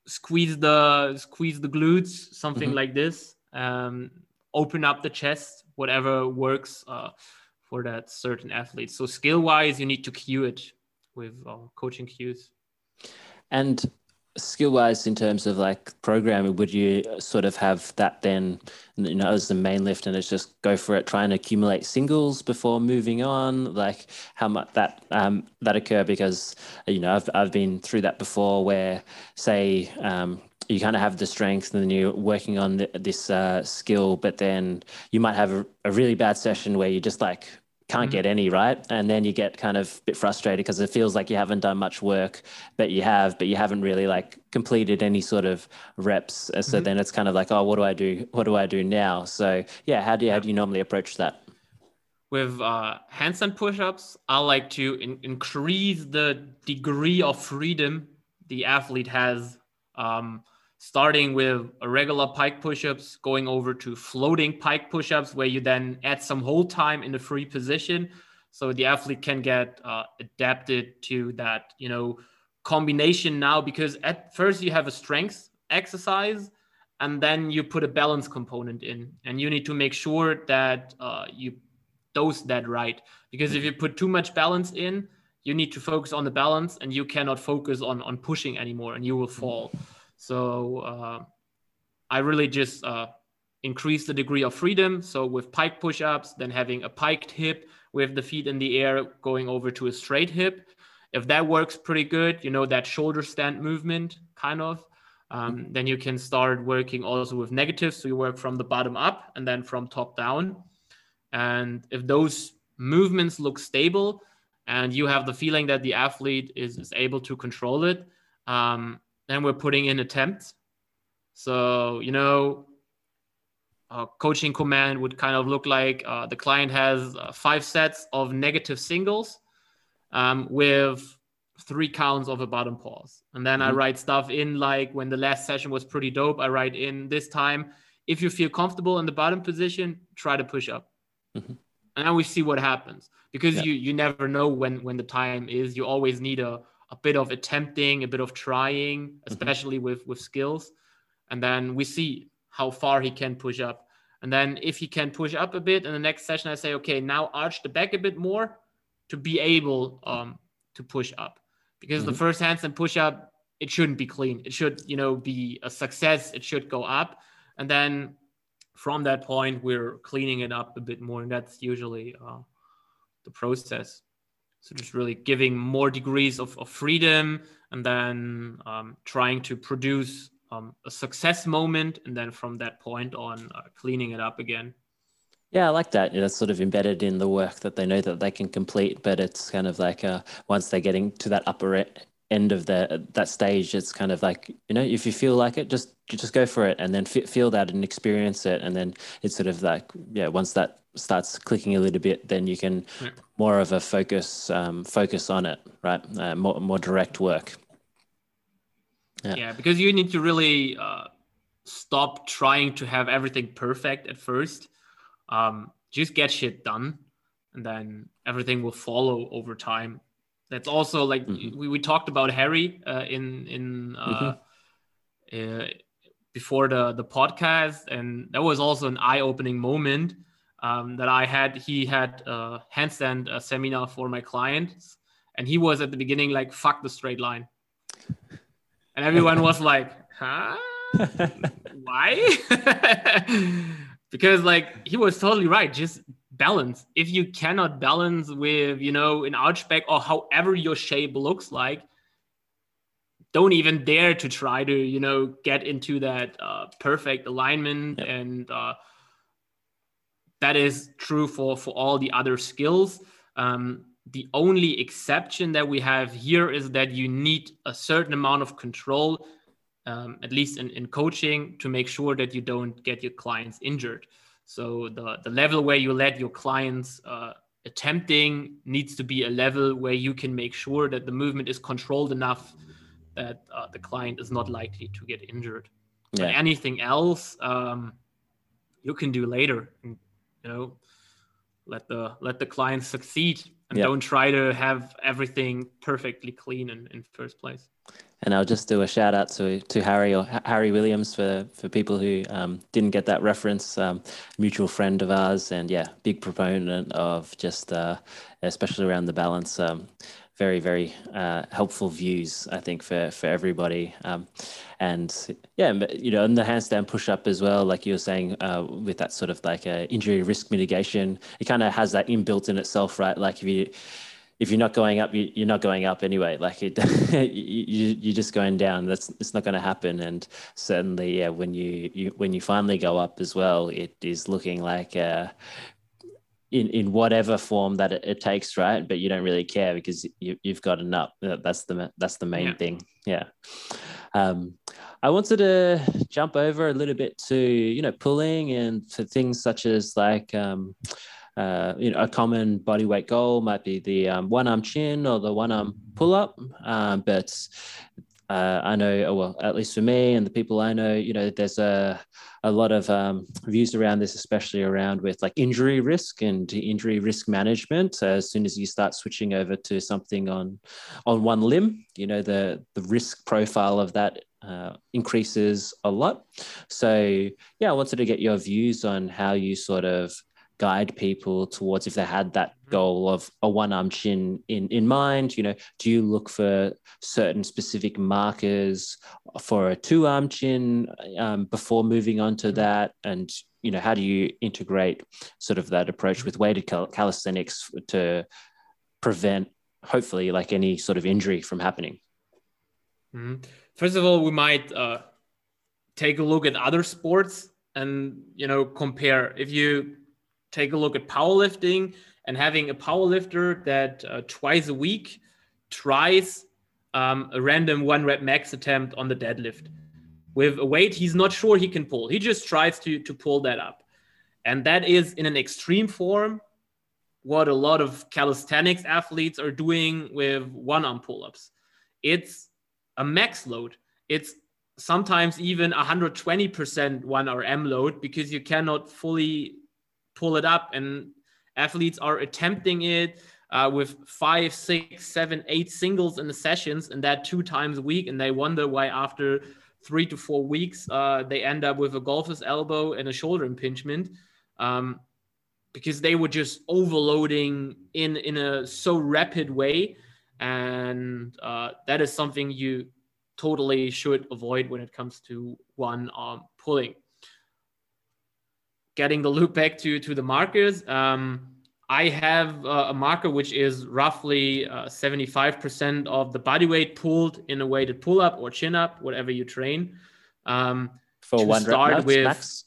squeeze the squeeze the glutes something mm-hmm. like this um, open up the chest whatever works uh, for that certain athlete. So skill wise you need to cue it with uh, coaching cues. And skill wise in terms of like programming would you sort of have that then you know as the main lift and it's just go for it try and accumulate singles before moving on? Like how much that um that occur? Because you know i've, I've been through that before where say um you kind of have the strength and then you're working on the, this uh, skill, but then you might have a, a, really bad session where you just like can't mm-hmm. get any right, and then you get kind of a bit frustrated because it feels like you haven't done much work, but you have, but you haven't really like completed any sort of reps. So mm-hmm. then it's kind of like, oh, what do I do? What do I do now? So yeah, how do you, how do you normally approach that? with uh, handstand push-ups, I like to in- increase the degree of freedom the athlete has, um, starting with regular pike push-ups, going over to floating pike push-ups, where you then add some hold time in the free position, so the athlete can get uh, adapted to that, you know, combination now. Because at first you have a strength exercise, and then you put a balance component in, and you need to make sure that uh, you dose that right. Because if you put too much balance in, you need to focus on the balance and you cannot focus on, on pushing anymore and you will fall. So uh, I really just uh, increase the degree of freedom. So with pike push ups, then having a piked hip with the feet in the air, going over to a straight hip. If that works pretty good, you know, that shoulder stand movement kind of. Um, then you can start working also with negatives. So you work from the bottom up and then from top down. And if those movements look stable and you have the feeling that the athlete is, is able to control it, um, then we're putting in attempts. So, you know, a coaching command would kind of look like uh, the client has uh, five sets of negative singles um, with three counts of a bottom pause. And then mm-hmm. I write stuff in like when the last session was pretty dope, I write in this time. If you feel comfortable in the bottom position, try to push up. Mm-hmm. And then we see what happens because yeah. you you never know when when the time is. You always need a a bit of attempting, a bit of trying, mm-hmm. especially mm-hmm. with with skills, and then we see how far he can push up. And then if he can push up a bit in the next session, I say, okay, now arch the back a bit more to be able um, to push up. Because mm-hmm. the first handstand push up, it shouldn't be clean. It should, you know, be a success. It should go up. And then from that point, we're cleaning it up a bit more, and that's usually uh, the process. So just really giving more degrees of, of freedom, and then um, trying to produce um, a success moment, and then from that point on, uh, cleaning it up again. Yeah, I like that. It's sort of embedded in the work that they know that they can complete, but it's kind of like uh, once they're getting to that upper end of the that stage it's kind of like you know if you feel like it just just go for it and then f- feel that and experience it. And then it's sort of like yeah once that starts clicking a little bit then you can yeah. more of a focus um, focus on it right? Uh, more, more direct work. Yeah. yeah because you need to really uh, stop trying to have everything perfect at first. Um, just get shit done and then everything will follow over time that's also like mm-hmm. we, we talked about Harry uh, in in uh, mm-hmm. uh, before the the podcast, and that was also an eye opening moment um, that I had. He had a handstand a seminar for my clients, and he was at the beginning like "fuck the straight line," and everyone was like, "Huh? Why?" because like he was totally right. Just balance. If you cannot balance with, you know, an archback or however your shape looks like, don't even dare to try to, you know, get into that uh, perfect alignment. Yep. And uh, that is true for for all the other skills. Um, the only exception that we have here is that you need a certain amount of control, um, at least in, in coaching, to make sure that you don't get your clients injured. So the, the level where you let your clients uh, attempting needs to be a level where you can make sure that the movement is controlled enough that uh, the client is not likely to get injured. Yeah. But anything else um, you can do later. And, you know, let the let the client succeed and don't try to have everything perfectly clean in, in first place. And I'll just do a shout out to, to Harry or Harry Williams for, for people who um, didn't get that reference. Um, mutual friend of ours, and yeah, big proponent of just, uh, especially around the balance. Um, very, very uh, helpful views, I think, for for everybody. Um, and yeah, you know, and the handstand push up as well, like you were saying, uh, with that sort of like uh, injury risk mitigation, it kind of has that inbuilt in itself, right? Like if you if you're not going up, you, are not going up anyway. Like it, you, you're just going down. That's it's not going to happen. And certainly, yeah, when you, you when you finally go up as well, it is looking like uh, in in whatever form that it, it, takes, right? But you don't really care because you, you've gotten up. That's the that's the main yeah. thing. Yeah. Um, I wanted to jump over a little bit to you know pulling and for things such as like um, uh, you know, a common body weight goal might be the um, one arm chin or the one arm pull up. Um, but uh, I know, oh, well, at least for me and the people I know, you know, there's a, a lot of um, views around this, especially around with like injury risk and injury risk management. As soon as you start switching over to something on on one limb, you know, the the risk profile of that uh, increases a lot. So yeah, I wanted to get your views on how you sort of guide people towards if they had that mm-hmm. goal of a one arm chin in, in mind? You know, do you look for certain specific markers for a two arm chin um, before moving on to mm-hmm. that? And, you know, how do you integrate sort of that approach mm-hmm. with weighted cal- calisthenics to prevent, hopefully, like any sort of injury from happening? Mm-hmm. First of all, we might uh, take a look at other sports and you know compare if you take a look at powerlifting and having a powerlifter that uh, twice a week tries um, a random one rep max attempt on the deadlift with a weight he's not sure he can pull. He just tries to, to pull that up. And that is in an extreme form what a lot of calisthenics athletes are doing with one arm pull ups. It's a max load. It's sometimes even 120% 1RM load because you cannot fully pull it up, and athletes are attempting it uh, with five, six, seven, eight singles in the sessions, and that two times a week, and they wonder why after three to four weeks uh, they end up with a golfer's elbow and a shoulder impingement. Um, because they were just overloading in in a so rapid way and uh, that is something you totally should avoid when it comes to one arm pulling getting the loop back to to the markers. Um, I have uh, a marker which is roughly uh, 75% of the body weight pulled in a weighted pull up or chin up, whatever you train. Um, for one start rep with, max?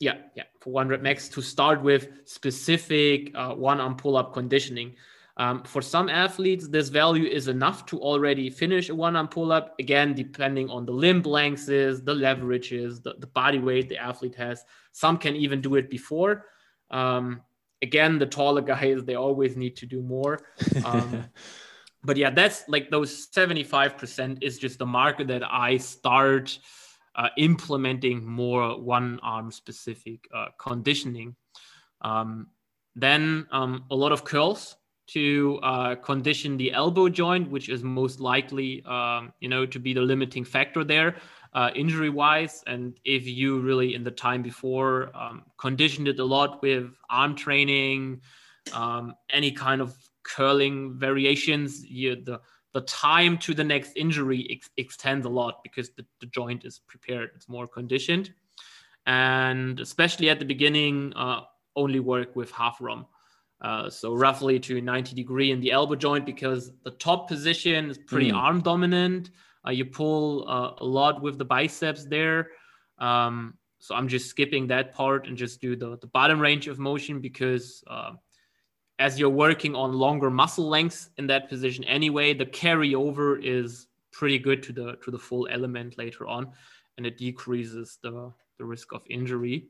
Yeah, yeah, for one rep max to start with specific uh, one arm pull up conditioning. Um, for some athletes, this value is enough to already finish a one arm pull up. Again, depending on the limb lengths, the leverages, the, the body weight the athlete has. Some can even do it before. Um, again, the taller guys, they always need to do more. Um, but yeah, that's like those 75% is just the marker that I start uh, implementing more one arm specific uh, conditioning. Um, then um, a lot of curls to uh, condition the elbow joint, which is most likely, um, you know, to be the limiting factor there, uh, injury-wise. And if you really, in the time before, um, conditioned it a lot with arm training, um, any kind of curling variations, you, the the time to the next injury ex- extends a lot because the, the joint is prepared, it's more conditioned, and especially at the beginning, uh, only work with half ROM. Uh, so roughly to 90 degree in the elbow joint because the top position is pretty mm. arm dominant. Uh, you pull uh, a lot with the biceps there. Um, so I'm just skipping that part and just do the, the bottom range of motion because uh, as you're working on longer muscle lengths in that position anyway, the carryover is pretty good to the to the full element later on, and it decreases the the risk of injury.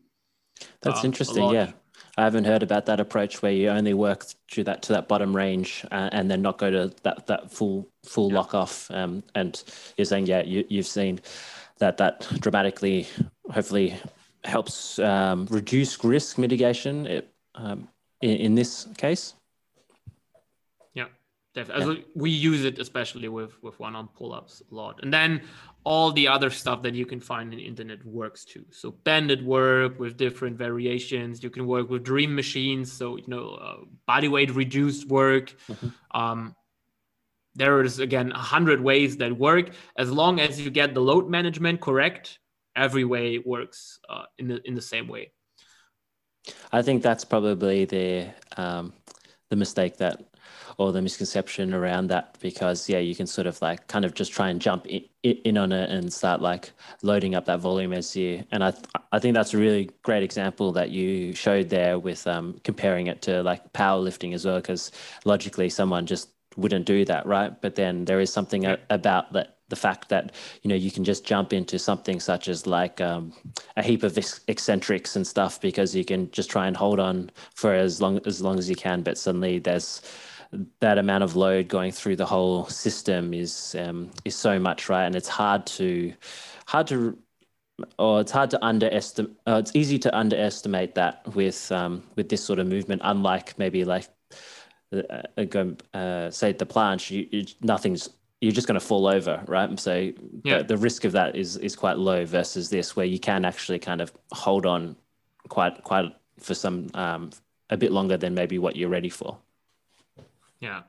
That's um, interesting. Yeah, I haven't heard about that approach where you only work to that to that bottom range uh, and then not go to that that full full yeah. lock off. Um, and you're saying, yeah, you, you've seen that that dramatically, hopefully, helps um, reduce risk mitigation. It, um, in, in this case. Yeah, definitely. Yeah. We use it especially with with one arm pull ups a lot, and then all the other stuff that you can find in the internet works too. So banded work with different variations. You can work with dream machines. So you know, uh, body weight reduced work. Mm-hmm. Um, there is again a hundred ways that work. As long as you get the load management correct, every way works uh, in the in the same way. I think that's probably the um, the mistake that or the misconception around that because yeah you can sort of like kind of just try and jump in, in on it and start like loading up that volume as you and i i think that's a really great example that you showed there with um, comparing it to like powerlifting as well because logically someone just wouldn't do that right? But then there is something a, about that the fact that you know you can just jump into something such as like um, a heap of eccentrics and stuff because you can just try and hold on for as long as long as you can but suddenly there's that amount of load going through the whole system is um, is so much, right? And it's hard to hard to or it's hard to underestimate. Uh, it's easy to underestimate that with um, with this sort of movement. Unlike maybe like uh, uh, uh say the planche, you, you, nothing's you're just going to fall over, right? So yeah. the, the risk of that is is quite low versus this, where you can actually kind of hold on quite quite for some um, a bit longer than maybe what you're ready for. Yeah.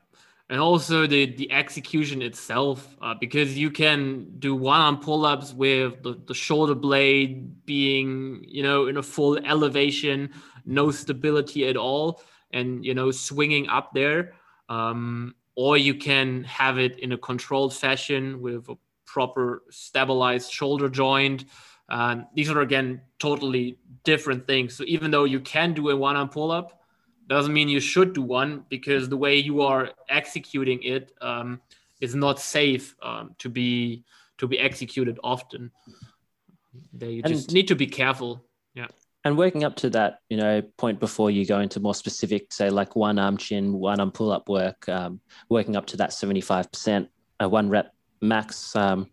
And also the, the execution itself, uh, because you can do one arm pull ups with the, the shoulder blade being, you know, in a full elevation, no stability at all, and, you know, swinging up there. Um, or you can have it in a controlled fashion with a proper stabilized shoulder joint. Uh, these are, again, totally different things. So even though you can do a one arm pull up, doesn't mean you should do one because the way you are executing it um, is not safe um, to be to be executed often. They just need to be careful. Yeah. And working up to that, you know, point before you go into more specific, say like one arm chin, one arm pull up work, um, working up to that seventy five percent, uh, one rep max. Um,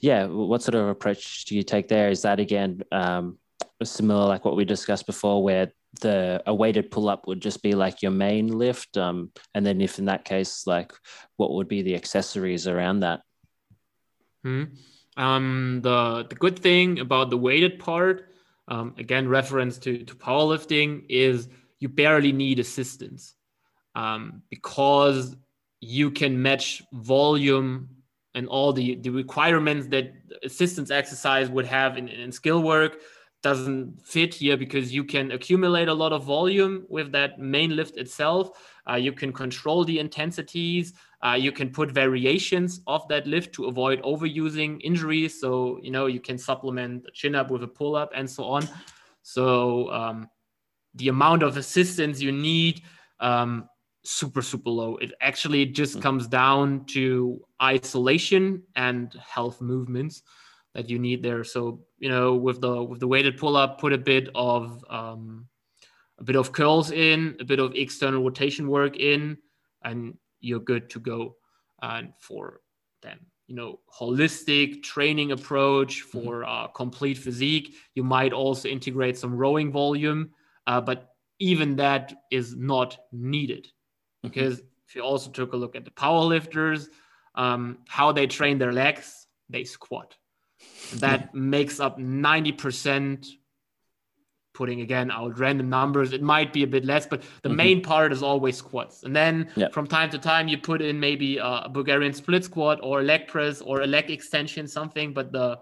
yeah, what sort of approach do you take there? Is that again um, similar like what we discussed before, where the a weighted pull up would just be like your main lift um, and then if in that case like what would be the accessories around that hmm. um, the the good thing about the weighted part um, again reference to to powerlifting is you barely need assistance um, because you can match volume and all the the requirements that assistance exercise would have in, in skill work doesn't fit here because you can accumulate a lot of volume with that main lift itself. Uh, you can control the intensities. Uh, you can put variations of that lift to avoid overusing injuries. So, you know, you can supplement a chin up with a pull up and so on. So, um, the amount of assistance you need, um, super, super low. It actually just hmm. comes down to isolation and health movements that you need there. So you know, with the with the weighted pull up, put a bit of um, a bit of curls in, a bit of external rotation work in, and you're good to go. And for then, you know, holistic training approach mm-hmm. for mm-hmm. uh, complete physique, you might also integrate some rowing volume, uh, but even that is not needed mm-hmm. because if you also took a look at the powerlifters, um, how they train their legs, they squat that makes up 90% putting again out random numbers it might be a bit less but the mm-hmm. main part is always squats and then yep. from time to time you put in maybe a bulgarian split squat or a leg press or a leg extension something but the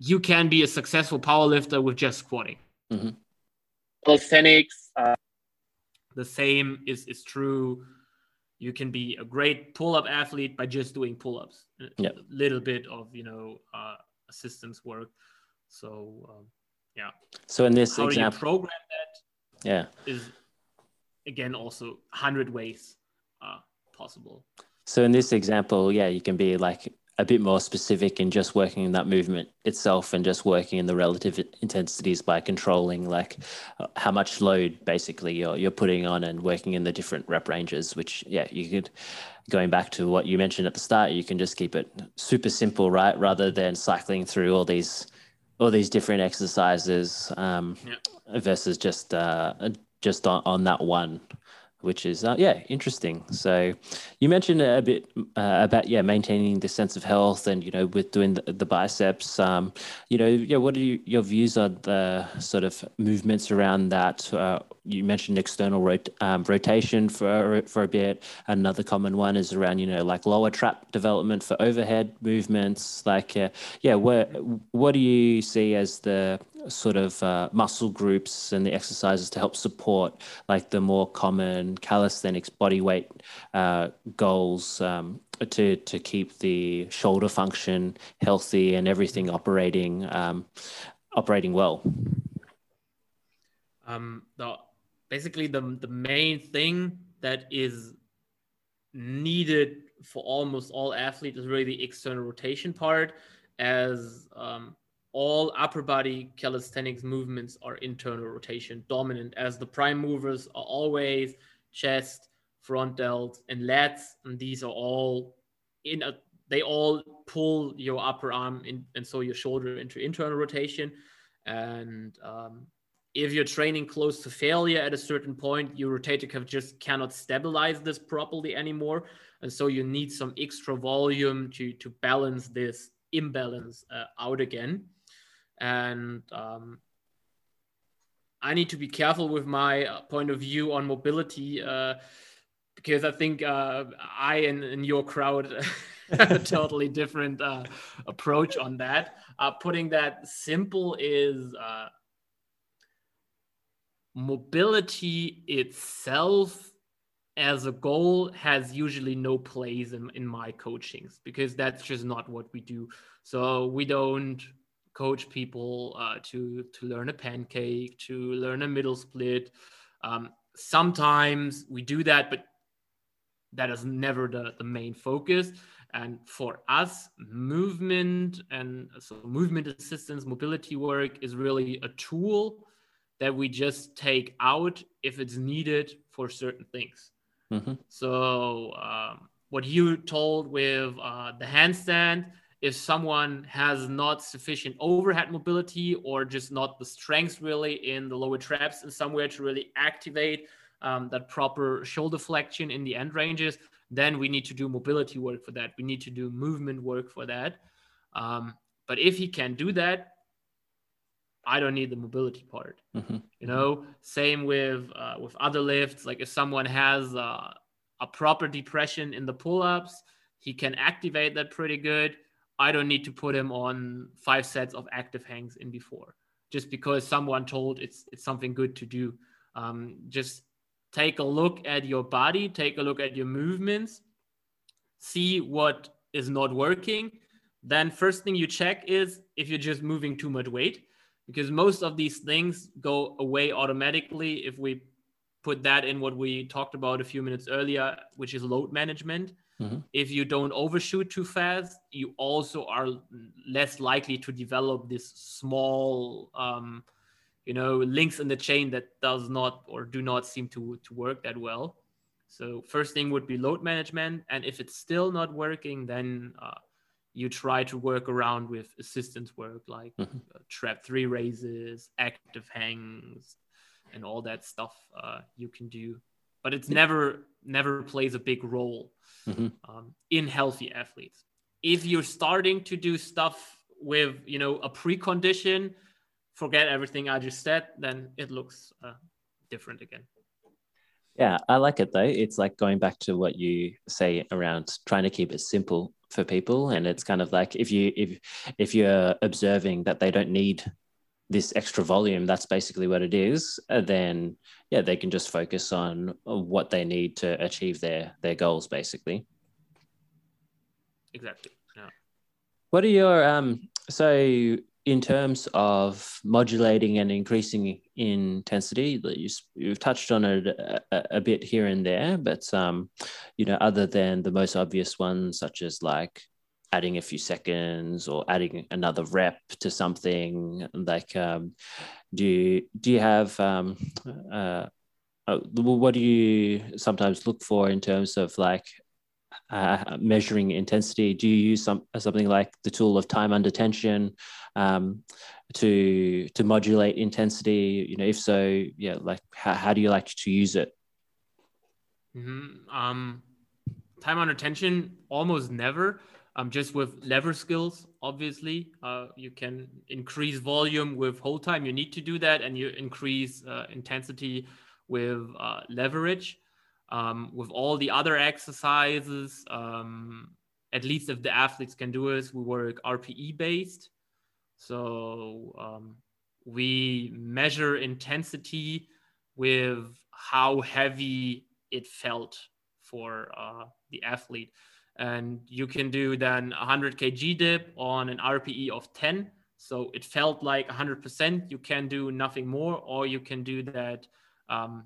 you can be a successful powerlifter with just squatting mm-hmm. calisthenics uh, the same is is true you can be a great pull-up athlete by just doing pull-ups. Yep. a little bit of you know uh, assistance work. So um, yeah. So in this how example do you program that yeah. is again also 100 ways uh, possible. So in this example yeah you can be like a bit more specific in just working in that movement itself and just working in the relative intensities by controlling like how much load basically you're, you're putting on and working in the different rep ranges which yeah you could going back to what you mentioned at the start you can just keep it super simple right rather than cycling through all these all these different exercises um, yeah. versus just uh, just on, on that one which is uh, yeah interesting. So you mentioned a bit uh, about yeah maintaining the sense of health and you know with doing the, the biceps. Um, you know yeah what are you, your views on the sort of movements around that uh, you mentioned external rot- um, rotation for for a bit another common one is around you know like lower trap development for overhead movements like uh, yeah what what do you see as the sort of uh, muscle groups and the exercises to help support like the more common calisthenics body weight uh, goals um, to to keep the shoulder function healthy and everything operating um, operating well? Um, the, basically, the the main thing that is needed for almost all athletes is really the external rotation part, as um, all upper body calisthenics movements are internal rotation dominant, as the prime movers are always chest, front delt and lats, and these are all in a they all pull your upper arm in, and so your shoulder into internal rotation. And um, if you're training close to failure at a certain point, your rotator cuff just cannot stabilize this properly anymore. And so you need some extra volume to, to balance this imbalance uh, out again. And um, I need to be careful with my uh, point of view on mobility uh, because I think uh, I and, and your crowd have a totally different uh, approach on that. Uh, putting that simple is mobility itself as a goal has usually no place in, in my coachings because that's just not what we do. So we don't coach people uh, to to learn a pancake, to learn a middle split. Um, sometimes we do that, but that is never the, the main focus. And for us, movement and so movement assistance, mobility work is really a tool that we just take out if it's needed for certain things. Mm-hmm. So, um, what you told with uh, the handstand, if someone has not sufficient overhead mobility or just not the strength really in the lower traps and somewhere to really activate um, that proper shoulder flexion in the end ranges, then we need to do mobility work for that. We need to do movement work for that. Um, but if he can do that, I don't need the mobility part. Mm-hmm. You know, same with uh, with other lifts. Like if someone has uh, a proper depression in the pull-ups, he can activate that pretty good. I don't need to put him on five sets of active hangs in before, just because someone told it's it's something good to do. Um, just take a look at your body, take a look at your movements, see what is not working. Then first thing you check is if you're just moving too much weight because most of these things go away automatically if we put that in what we talked about a few minutes earlier, which is load management. Mm-hmm. If you don't overshoot too fast, you also are less likely to develop this small, um, you know, links in the chain that does not or do not seem to to work that well. So first thing would be load management, and if it's still not working, then uh, you try to work around with assistance work like mm-hmm. uh, trap three raises, active hangs, and all that stuff uh, you can do. But it's never never plays a big role mm-hmm. um, in healthy athletes. If you're starting to do stuff with you know a precondition, forget everything I just said, then it looks uh, different again. Yeah, I like it though. It's like going back to what you say around trying to keep it simple for people and it's kind of like if you if if you're observing that they don't need this extra volume that's basically what it is uh, then yeah they can just focus on what they need to achieve their their goals basically. Exactly. Yeah. What are your um so in terms of modulating and increasing intensity, you, you've touched on it a, a, bit here and there, but um, you know, other than the most obvious ones, such as like adding a few seconds or adding another rep to something, like um, do you do you have um, uh, uh what do you sometimes look for in terms of like uh, measuring intensity? Do you use some something like the tool of time under tension um, to to modulate intensity? You know, if so, yeah, like how, how do you like to use it? Mm-hmm. Um, time under tension, almost never. Um, just with lever skills, obviously, uh, you can increase volume with hold time. You need to do that, and you increase uh, intensity with uh, leverage. Um, with all the other exercises, um, at least if the athletes can do it, we work RPE based. So um, we measure intensity with how heavy it felt for uh, the athlete. And you can do then 100 kg dip on an RPE of 10. So it felt like 100%. You can do nothing more, or you can do that um,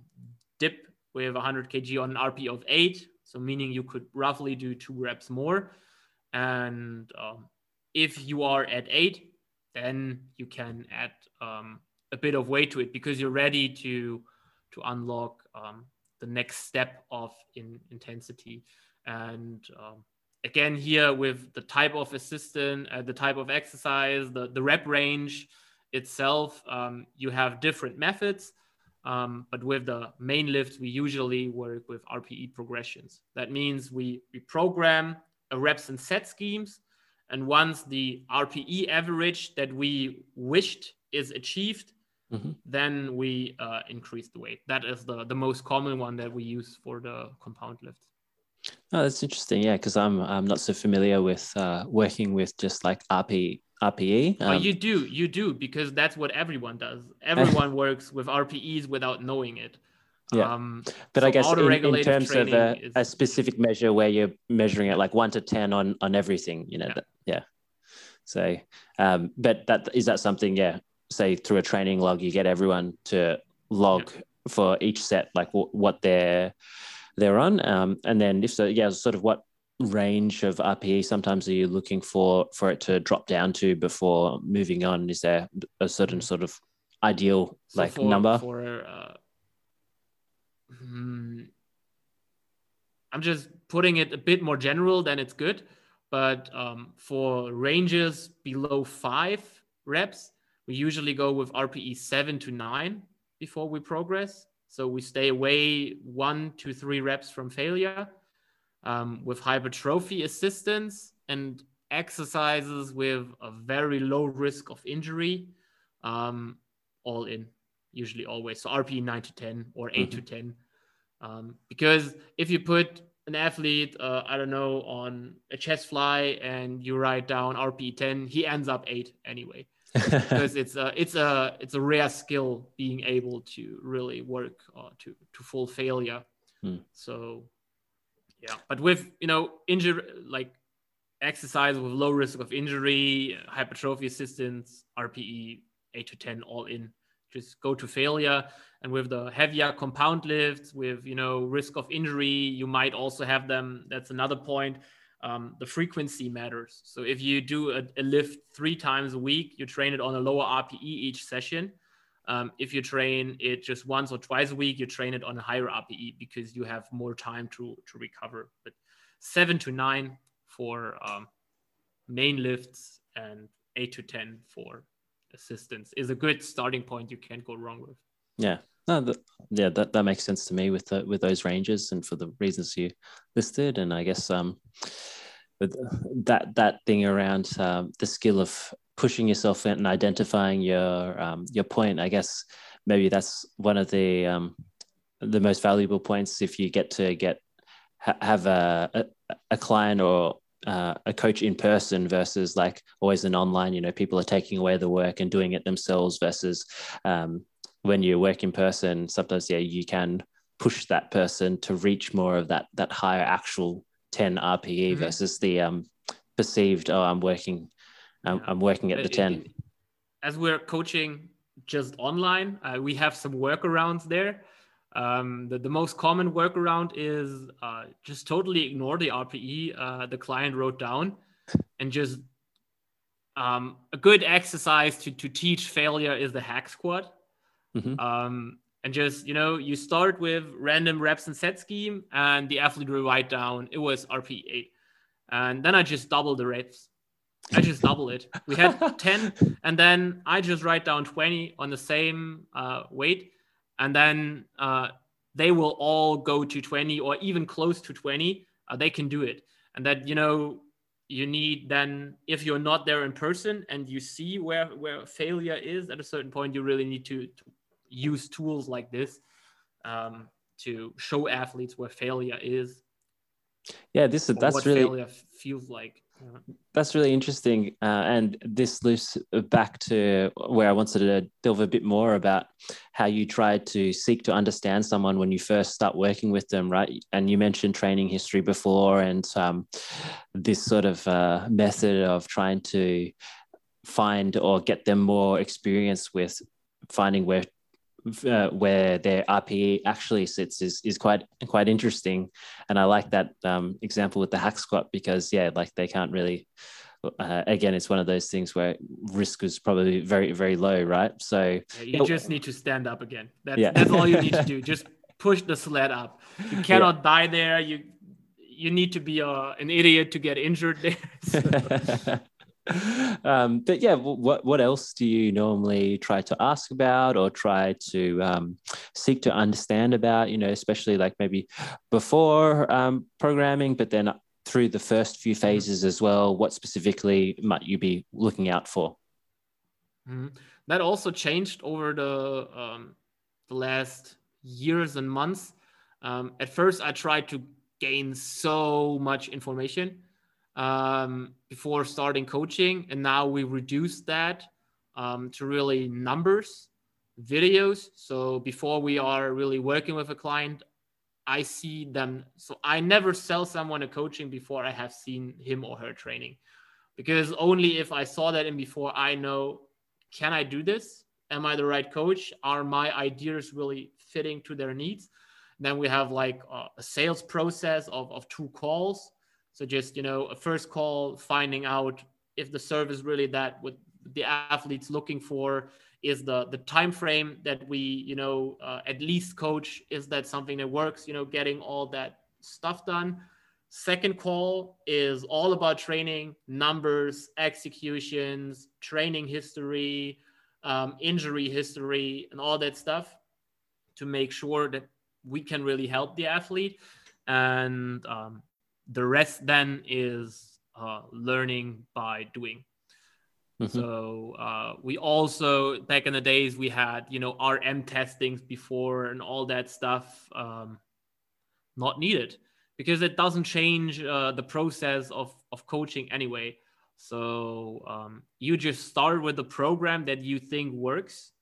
dip with 100 kg on an RPE of 8. So meaning you could roughly do two reps more. And um, if you are at 8, then you can add um, a bit of weight to it because you're ready to to unlock um, the next step of in intensity. And um, again, here with the type of assistant, uh, the type of exercise, the, the rep range itself, um, you have different methods. Um, but with the main lifts, we usually work with RPE progressions. That means we, we program a reps and set schemes. And once the RPE average that we wished is achieved, mm-hmm. then we uh, increase the weight. That is the, the most common one that we use for the compound lifts. Oh, that's interesting. Yeah, because I'm I'm not so familiar with uh, working with just like RP RPE. Um, oh, you do, you do, because that's what everyone does. Everyone works with RPEs without knowing it. Yeah, um, but so I guess in, in terms of a, is... a, specific measure where you're measuring it like one to ten on on everything, you know, yeah. That, yeah. So, um, but that is that something? Yeah, say through a training log, you get everyone to log yeah. for each set, like w- what they're they're on, um, and then if so, yeah, sort of what range of RPE sometimes are you looking for for it to drop down to before moving on? Is there a certain mm. sort of ideal so like for, number? For uh, hmm, I'm just putting it a bit more general than it's good, but um, for ranges below five reps, we usually go with RPE seven to nine before we progress. So we stay away one to three reps from failure um, with hypertrophy assistance and exercises with a very low risk of injury, um, all in, usually always. So RPE 9 to 10 or 8 mm-hmm. to 10. Um, because if you put an athlete, uh, I don't know, on a chest fly and you write down RPE 10, he ends up 8 anyway. because it's a it's a it's a rare skill being able to really work uh, to to full failure. Hmm. So yeah, but with you know injury like exercise with low risk of injury, hypertrophy assistance, RPE eight to ten all in. Just go to failure. And with the heavier compound lifts, with you know risk of injury, you might also have them. That's another point um, the frequency matters. So if you do a, a, lift three times a week, you train it on a lower RPE each session. Um, if you train it just once or twice a week, you train it on a higher RPE because you have more time to, to recover. But seven to nine for um, main lifts and eight to 10 for assistance is a good starting point you can't go wrong with. Yeah. No, yeah, that, that makes sense to me with the, with those ranges and for the reasons you listed. And I guess um, with that that thing around um, the skill of pushing yourself and identifying your um, your point, I guess maybe that's one of the um, the most valuable points if you get to get ha- have a, a, a client or uh, a coach in person versus like always an online you know people are taking away the work and doing it themselves versus um, when you work in person, sometimes yeah, you can push that person to reach more of that that higher actual 10 RPE mm-hmm. versus the um, perceived, oh, I'm working, I'm, I'm working at the 10. As we're coaching just online, uh, we have some workarounds there. Um, the, the most common workaround is uh, just totally ignore the RPE uh, the client wrote down and just um, a good exercise to, to teach failure is the hack squat. Mm-hmm. Um, and just you know, you start with random reps and set scheme, and the athlete will write down it was RP eight, and then I just double the reps. I just double it. We had 10, and then I just write down 20 on the same uh, weight, and then uh, they will all go to 20 or even close to 20. Uh, they can do it, and that you know you need then if you're not there in person and you see where where failure is at a certain point, you really need to, to use tools like this um, to show athletes where failure is. Yeah, this is that's really failure feels like. That's really interesting. Uh, and this loops back to where I wanted to delve a bit more about how you try to seek to understand someone when you first start working with them, right? And you mentioned training history before and um, this sort of uh, method of trying to find or get them more experience with finding where uh, where their RPE actually sits is is quite quite interesting, and I like that um, example with the hack squat because yeah, like they can't really. Uh, again, it's one of those things where risk is probably very very low, right? So yeah, you just need to stand up again. That's yeah. that's all you need to do. Just push the sled up. You cannot yeah. die there. You you need to be uh, an idiot to get injured there. So. um, but yeah, what what else do you normally try to ask about or try to um, seek to understand about? You know, especially like maybe before um, programming, but then through the first few mm-hmm. phases as well. What specifically might you be looking out for? Mm-hmm. That also changed over the um, the last years and months. Um, at first, I tried to gain so much information um, before starting coaching, and now we reduced that um, to really numbers, videos. So before we are really working with a client, I see them. So I never sell someone a coaching before I have seen him or her training, because only if I saw that in before, I know can I do this? Am I the right coach? Are my ideas really fitting to their needs? then we have like a sales process of, of two calls so just you know a first call, finding out if the service really that what the athletes looking for is the the time frame that we you know uh, at least coach is that something that works you know getting all that stuff done. Second call is all about training numbers executions training history um, injury history and all that stuff to make sure that we can really help the athlete. And um, the rest then is uh, learning by doing. Mm-hmm. So uh, we also back in the days we had you know RM testings before and all that stuff um, not needed because it doesn't change uh, the process of of coaching anyway. So um, you just start with the program that you think works,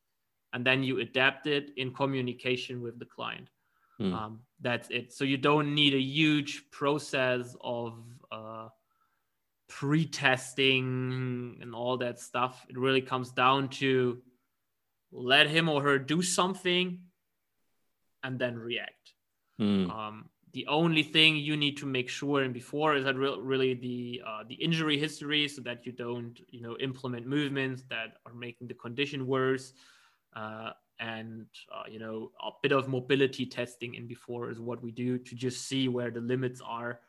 and then you adapt it in communication with the client. Mm. Um, that's it. So you don't need a huge process of uh, pre-testing and all that stuff. It really comes down to let him or her do something and then react. Mm. Um, the only thing you need to make sure and before is that re- really the uh, the injury history, so that you don't you know implement movements that are making the condition worse. Uh, and uh, you know a bit of mobility testing in before is what we do to just see where the limits are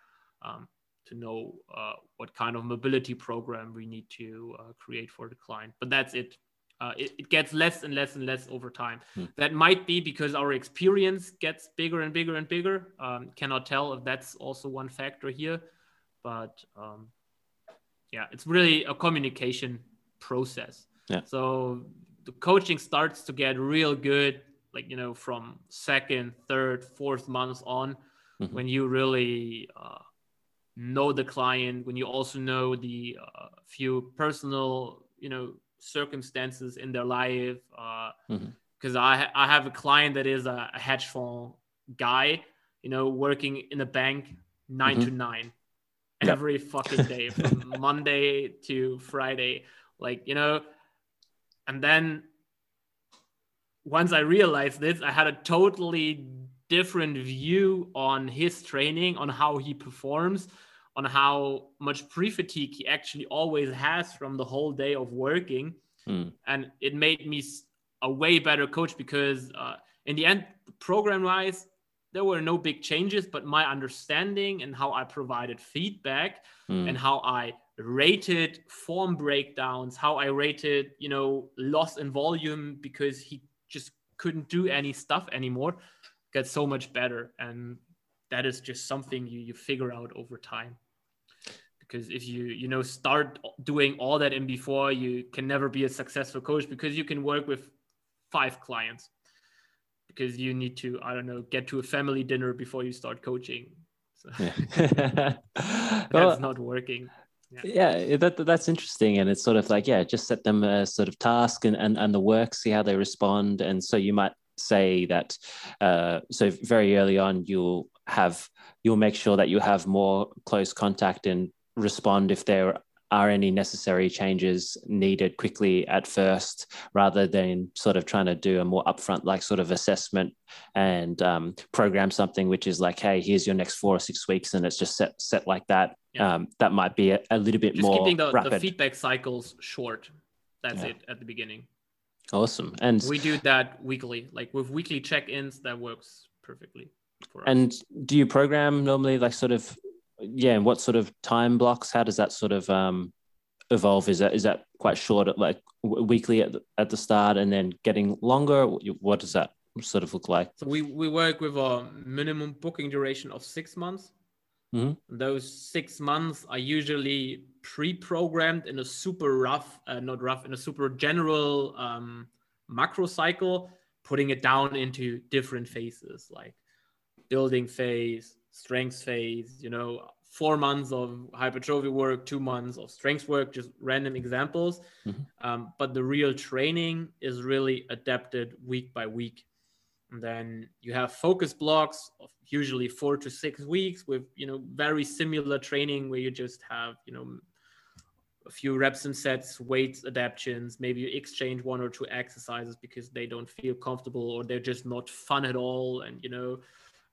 um, to know uh, what kind of mobility program we need to uh, create for the client but that's it. Uh, it. it gets less and less and less over time hmm. that might be because our experience gets bigger and bigger and bigger um, cannot tell if that's also one factor here but um, yeah it's really a communication process yeah. so the coaching starts to get real good like you know from second third fourth months on mm-hmm. when you really uh, know the client when you also know the uh, few personal you know circumstances in their life because uh, mm-hmm. I, I have a client that is a, a, hedge fund guy you know working in a bank 9 mm-hmm. to 9 every fucking day from monday to friday like you know and then once I realized this, I had a totally different view on his training, on how he performs, on how much pre fatigue he actually always has from the whole day of working. Mm. And it made me a way better coach because, uh, in the end, program wise, there were no big changes, but my understanding and how I provided feedback mm. and how I rated form breakdowns, how I rated, you know, loss in volume because he just couldn't do any stuff anymore, got so much better. And that is just something you, you figure out over time. Because if you, you know, start doing all that in before, you can never be a successful coach because you can work with five clients because you need to, I don't know, get to a family dinner before you start coaching. So yeah. that's well, not working yeah, yeah that, that's interesting and it's sort of like yeah just set them a sort of task and, and and the work see how they respond and so you might say that uh, so very early on you'll have you'll make sure that you have more close contact and respond if there are any necessary changes needed quickly at first rather than sort of trying to do a more upfront like sort of assessment and um, program something which is like hey here's your next four or six weeks and it's just set set like that. Yeah. um, that might be a, a little bit just more keeping the, the feedback cycles short. That's yeah. it at the beginning. Awesome. And we do that weekly like with weekly check-ins that works perfectly and do you program normally like sort of yeah, and what sort of time blocks? How does that sort of um, evolve? Is that is that quite short, at like weekly at the, at the start, and then getting longer? What does that sort of look like? So we we work with a minimum booking duration of six months. Mm-hmm. Those six months are usually pre-programmed in a super rough, uh, not rough, in a super general um, macro cycle, putting it down into different phases like building phase, strength phase, you know, four months of hypertrophy work, two months of strength work, just random examples. Mm-hmm. Um, but the real training is really adapted week by week. And then you have focus blocks of usually four to six weeks with, you know, very similar training where you just have, you know, a few reps and sets, weights adaptations, maybe you exchange one or two exercises because they don't feel comfortable or they're just not fun at all. And, you know,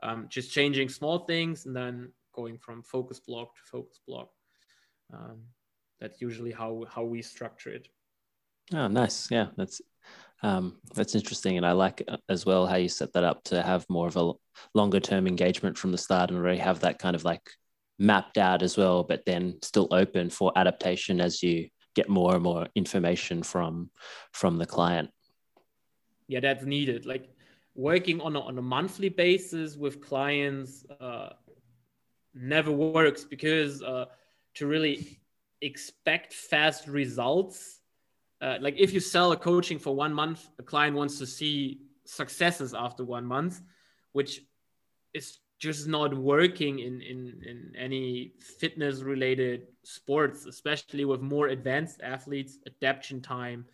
um, just changing small things and then going from focus block to focus block. Um, that's usually how how we structure it. Oh, nice. Yeah, that's um, that's interesting, and I like uh, as well how you set that up to have more of a longer term engagement from the start and already have that kind of like mapped out as well, but then still open for adaptation as you get more and more information from from the client. Yeah, that's needed. Like working on a, on a monthly basis with clients uh, never works because uh, to really expect fast results uh, like if you sell a coaching for one month a client wants to see successes after one month which is just not working in, in, in any fitness related sports especially with more advanced athletes adaptation time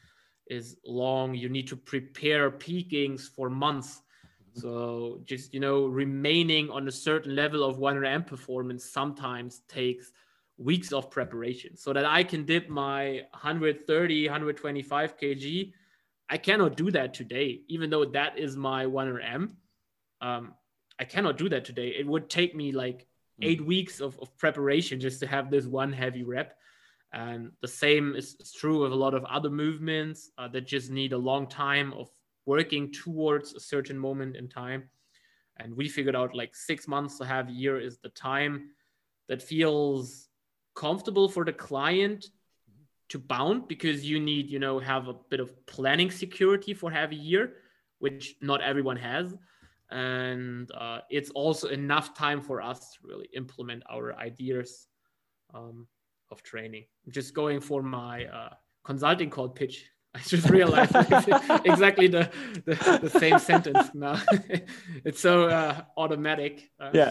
is long. You need to prepare peakings for months. So just you know, remaining on a certain level of 1RM performance sometimes takes weeks of preparation. So that I can dip my 130, 125 kg, I cannot do that today, even though that is my 1RM. Um, I cannot do that today. It would take me like eight mm. weeks of, of preparation just to have this one heavy rep. And the same is, true of a lot of other movements uh, that just need a long time of working towards a certain moment in time. And we figured out like six months to have a year is the time that feels comfortable for the client to bound because you need, you know, have a bit of planning security for half a year, which not everyone has. And uh, it's also enough time for us to really implement our ideas. Um, of training. I'm just going for my uh, consulting call pitch. I just realized exactly the, the, the, same sentence now. it's so uh, automatic. Uh, yeah.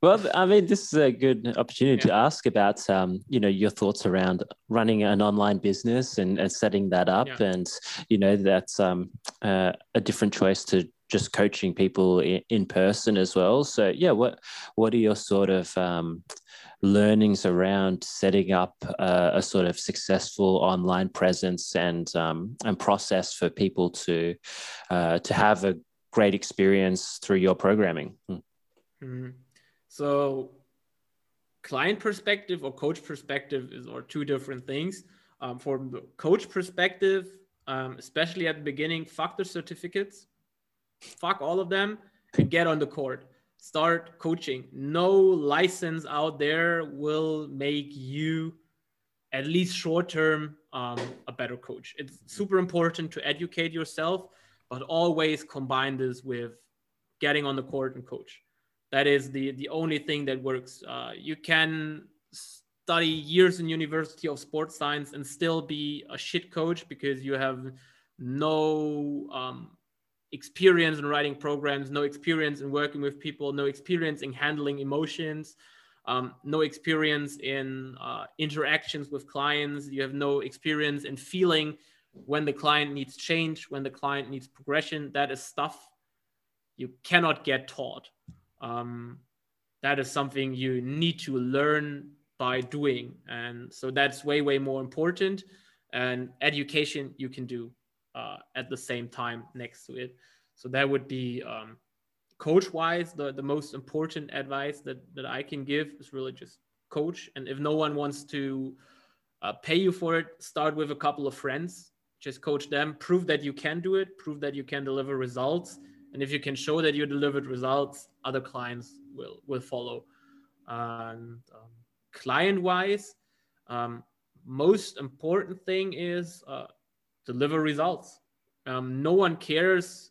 Well, I mean, this is a good opportunity yeah. to ask about, um, you know, your thoughts around running an online business and, and setting that up. Yeah. And, you know, that's um, uh, a different choice to just coaching people in, in, person as well. So, yeah, what what are your sort of um, learnings around setting up a, a sort of successful online presence and um, and process for people to uh, to have a great experience through your programming. Hmm. Mm-hmm. So, client perspective or coach perspective is are two different things. Um, from the coach perspective, um, especially at the beginning, fuck the certificates, fuck all of them, and get on the court start coaching. No license out there will make you, at least short term, um, a better coach. It's super important to educate yourself, but always combine this with getting on the court and coach. That is the the only thing that works. Uh, you can study years in University of Sports Science and still be a shit coach because you have no um, experience in writing programs, no experience in working with people, no experience in handling emotions. um, no experience in uh, interactions with clients, you have no experience in feeling when the client needs change, when the client needs progression. That is stuff you cannot get taught. Um, that is something you need to learn by doing. And so that's way, way more important. And education you can do uh, at the same time next to it. So that would be um, coach wise, the, the most important advice that, that I can give is really just coach. And if no one wants to uh, pay you for it, start with a couple of friends, just coach them, prove that you can do it, prove that you can deliver results. And if you can show that you delivered results, other clients will, will follow. And um, client wise, um, most important thing is uh, deliver results. Um, no one cares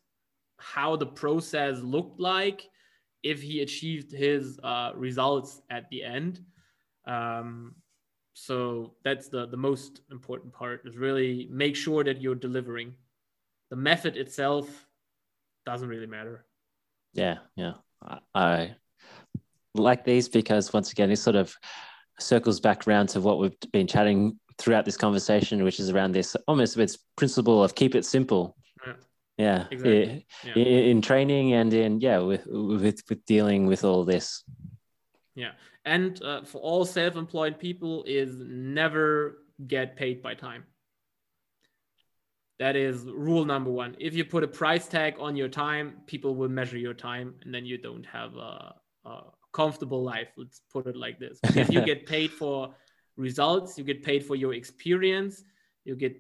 how the process looked like if he achieved his uh, results at the end. Um, so that's the, the most important part is really make sure that you're delivering. The method itself doesn't really matter. Yeah, yeah. I, like these because once again, it sort of circles back around to what we've been chatting throughout this conversation, which is around this almost this principle of keep it simple. Yeah, exactly. yeah. in training and in yeah with with with dealing with all this. Yeah. And uh, for all self-employed people is never get paid by time. That is rule number one. If you put a price tag on your time people will measure your time and then you don't have a, a comfortable life. Let's put it like this. If you get paid for results you get paid for your experience you get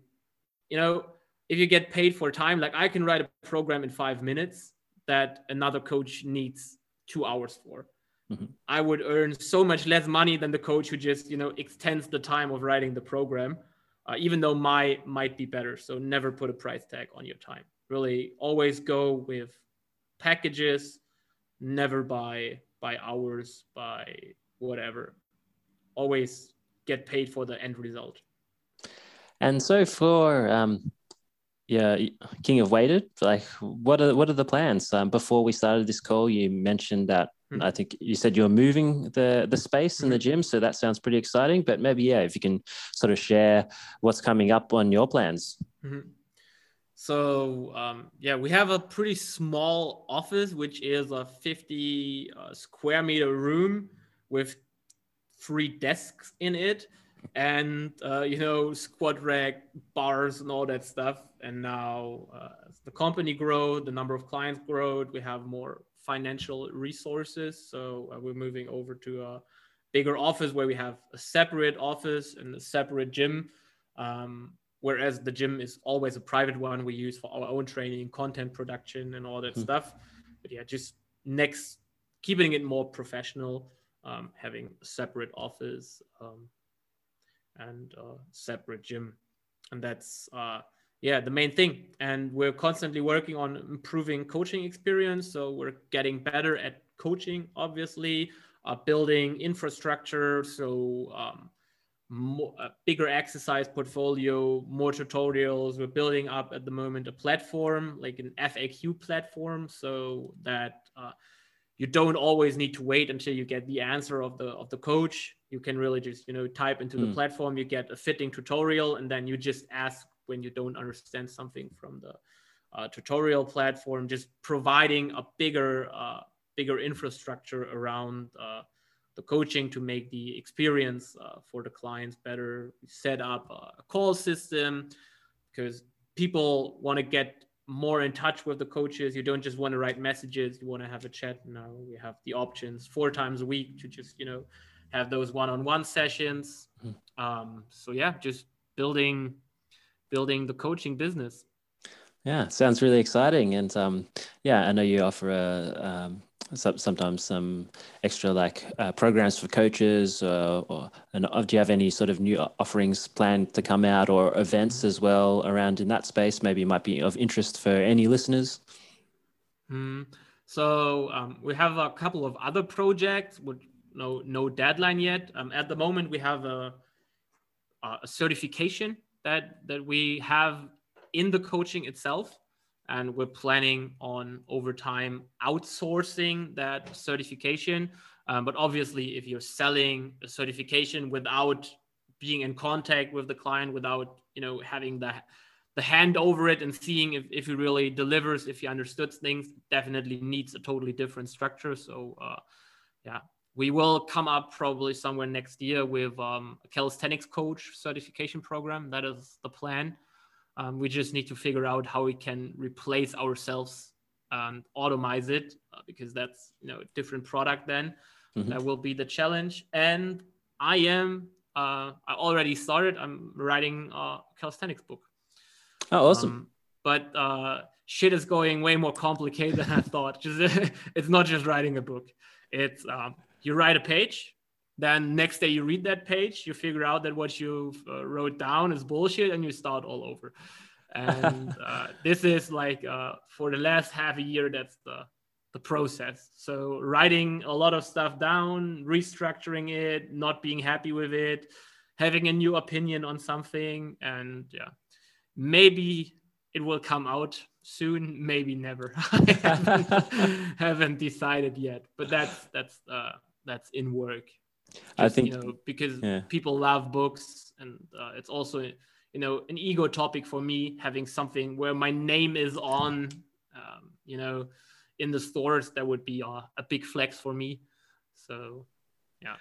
you know if you get paid for time, like I can write a program in five minutes that another coach needs two hours for. Mm-hmm. I would earn so much less money than the coach who just, you know, extends the time of writing the program, uh, even though my might be better. So never put a price tag on your time. Really, always go with packages. Never buy by hours, by whatever. Always get paid for the end result. And so for um, yeah, King of Weighted. Like, what are what are the plans? Um, before we started this call, you mentioned that mm-hmm. I think you said you're moving the the space mm-hmm. in the hmm. gym, so that sounds pretty exciting. But maybe yeah, if you can sort of share what's coming up on your plans. Mm-hmm. So um, yeah, we have a pretty small office, which is a 50 uh, square meter room with three desks in it and uh, you know squat rack bars and all that stuff. And now uh, the company grow the number of clients grow we have more financial resources. So uh, we're moving over to a bigger office where we have a separate office and a separate gym. Um, whereas the gym is always a private one we use for our own training content production and all that mm-hmm. stuff. But yeah just next keeping it more professional um, having a separate office um, and uh, separate gym. And that's uh, yeah the main thing. And we're constantly working on improving coaching experience. So we're getting better at coaching obviously uh, building infrastructure. So um, more, a bigger exercise portfolio more tutorials. We're building up at the moment a platform like an faq platform so that uh, you don't always need to wait until you get the answer of the of the coach you can really just you know type into mm. the hmm. platform you get a fitting tutorial and then you just ask when you don't understand something from the uh, tutorial platform just providing a bigger uh, bigger infrastructure around uh, the coaching to make the experience uh, for the clients better set up a call system because people want to get more in touch with the coaches. You don't just want to write messages. You want to have a chat. Now we have the options four times a week to just, you know, have those one-on-one sessions. Mm-hmm. Um, so yeah, just building, building the coaching business. Yeah, sounds really exciting. And um, yeah, I know you offer a, um, sometimes some extra like uh, programs for coaches uh, or and uh, do you have any sort of new offerings planned to come out or events as well around in that space maybe it might be of interest for any listeners? Mm. so um, we have a couple of other projects with no no deadline yet. Um, at the moment we have a, a certification that that we have in the coaching itself and we're planning on over time outsourcing that certification. Um, but obviously, if you're selling a certification without being in contact with the client, without you know having the the hand over it and seeing if, if he really delivers, if he understood things, definitely needs a totally different structure. So uh, yeah, we will come up probably somewhere next year with um, a calisthenics coach certification program. That is the plan. Um, we just need to figure out how we can replace ourselves and automize it uh, because that's you know a different product then. Mm-hmm. That will be the challenge. And I am uh, I already started. I'm writing a calisthenics book. Oh, awesome! Um, but uh, shit is going way more complicated than I thought. Just it's not just writing a book. It's um, you write a page, then next day you read that page, you figure out that what you uh, wrote down is bullshit, and you start all over. And uh, this is like uh, for the last half a year, that's the the process. So writing a lot of stuff down, restructuring it, not being happy with it, having a new opinion on something, and yeah, maybe it will come out soon, maybe never. I haven't, haven't, decided yet, but that's that's uh, that's in work. Just, I think you know because yeah. people love books, and uh, it's also you know an ego topic for me having something where my name is on. Um, you know, in the stores, that would be a, a big flex for me. So, yeah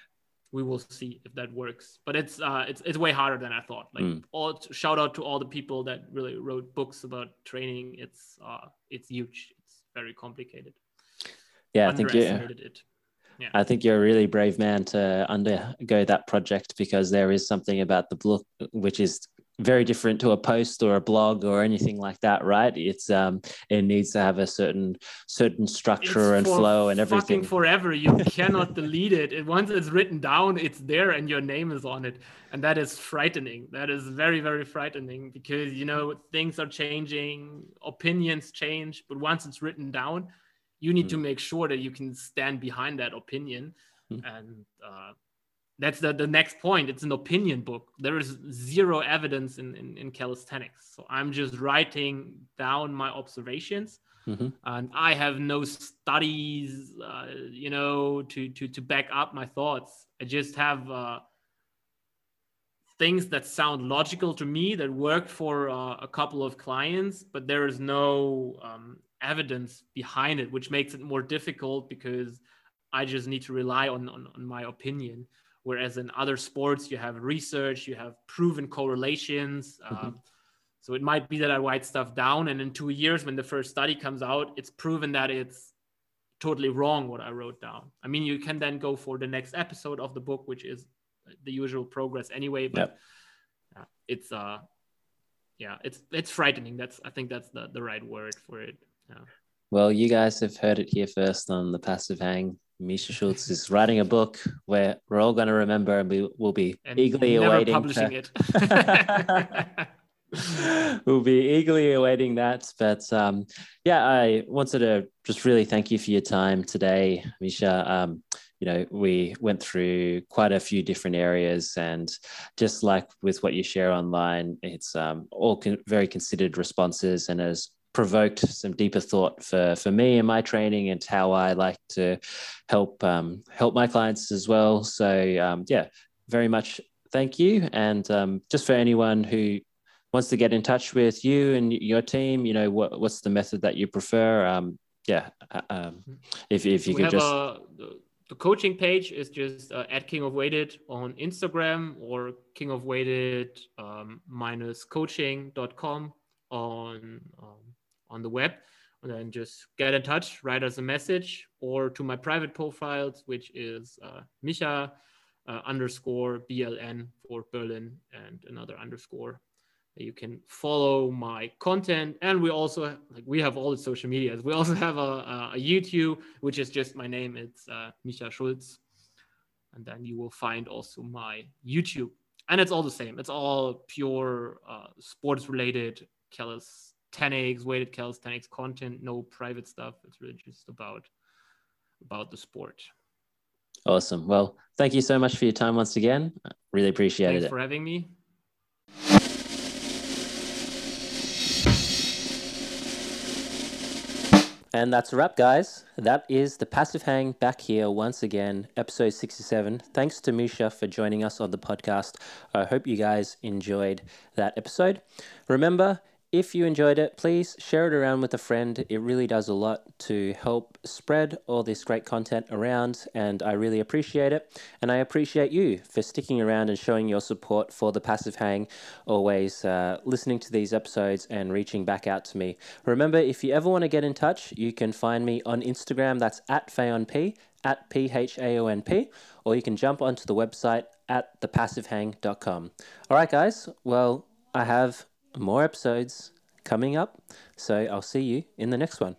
we will see if that works. But it's uh, it's it's way harder than I thought. Like mm. all shout out to all the people that really wrote books about training. It's uh, it's huge. It's very complicated. Yeah, I think you. It. Yeah. I think you're a really brave man to undergo that project because there is something about the book which is very different to a post or a blog or anything like that, right? It's um, it needs to have a certain certain structure it's and flow and everything. forever, you cannot delete it. it. Once it's written down, it's there, and your name is on it, and that is frightening. That is very very frightening because you know things are changing, opinions change, but once it's written down, you need mm. to make sure that you can stand behind that opinion, mm. and uh, that's the, the next point it's an opinion book there is zero evidence in, in, in calisthenics so i'm just writing down my observations mm-hmm. and i have no studies uh, you know to, to to back up my thoughts i just have uh, things that sound logical to me that work for uh, a couple of clients but there is no um, evidence behind it which makes it more difficult because i just need to rely on, on, on my opinion Whereas in other sports, you have research, you have proven correlations. Mm-hmm. Um, so it might be that I write stuff down, and in two years, when the first study comes out, it's proven that it's totally wrong what I wrote down. I mean, you can then go for the next episode of the book, which is the usual progress anyway. But yep. it's uh, yeah, it's it's frightening. That's I think that's the the right word for it. Yeah. Well, you guys have heard it here first on the Passive Hang. Micha Schulz is writing a book where we're all going to remember and we will be and eagerly awaiting publishing to... it. we'll be eagerly awaiting that. But um, yeah, I wanted to just really thank you for your time today, Micha. Um, you know, we went through quite a few different areas, and just like with what you share online, it's um, all con- very considered responses. And as provoked some deeper thought for for me and my training and how I like to help um, help my clients as well. So um, yeah, very much thank you. And um, just for anyone who wants to get in touch with you and your team, you know what what's the method that you prefer? Um, yeah, uh, um, if if you we could just. A, the coaching page is just uh, at King of Weighted on Instagram or King of Weighted um, minus coaching.com on um, on the web and then just get in touch, write us a message, or to my private profiles, which is uh, Micha uh, underscore BLN for Berlin and another underscore. You can follow my content, and we also like we have all the social medias. We also have a, a YouTube, which is just my name. It's uh, Micha Schulz, and then you will find also my YouTube, and it's all the same. It's all pure uh, sports related, callus 10x weighted calisthenics content, no private stuff. It's really just about about the sport. Awesome. Well, thank you so much for your time once again. Really appreciated Thanks it. for having me. And that's a wrap, guys. That is the Passive Hang back here once again, episode 67. Thanks to Micha for joining us on the podcast. I hope you guys enjoyed that episode. Remember, if you enjoyed it, please share it around with a friend. It really does a lot to help spread all this great content around, and I really appreciate it. And I appreciate you for sticking around and showing your support for the Passive Hang, always uh, listening to these episodes and reaching back out to me. Remember, if you ever want to get in touch, you can find me on Instagram. That's at PhaonP, at P H A O N P, or you can jump onto the website at thepassivehang.com. All right, guys. Well, I have more episodes coming up. So I'll see you in the next one.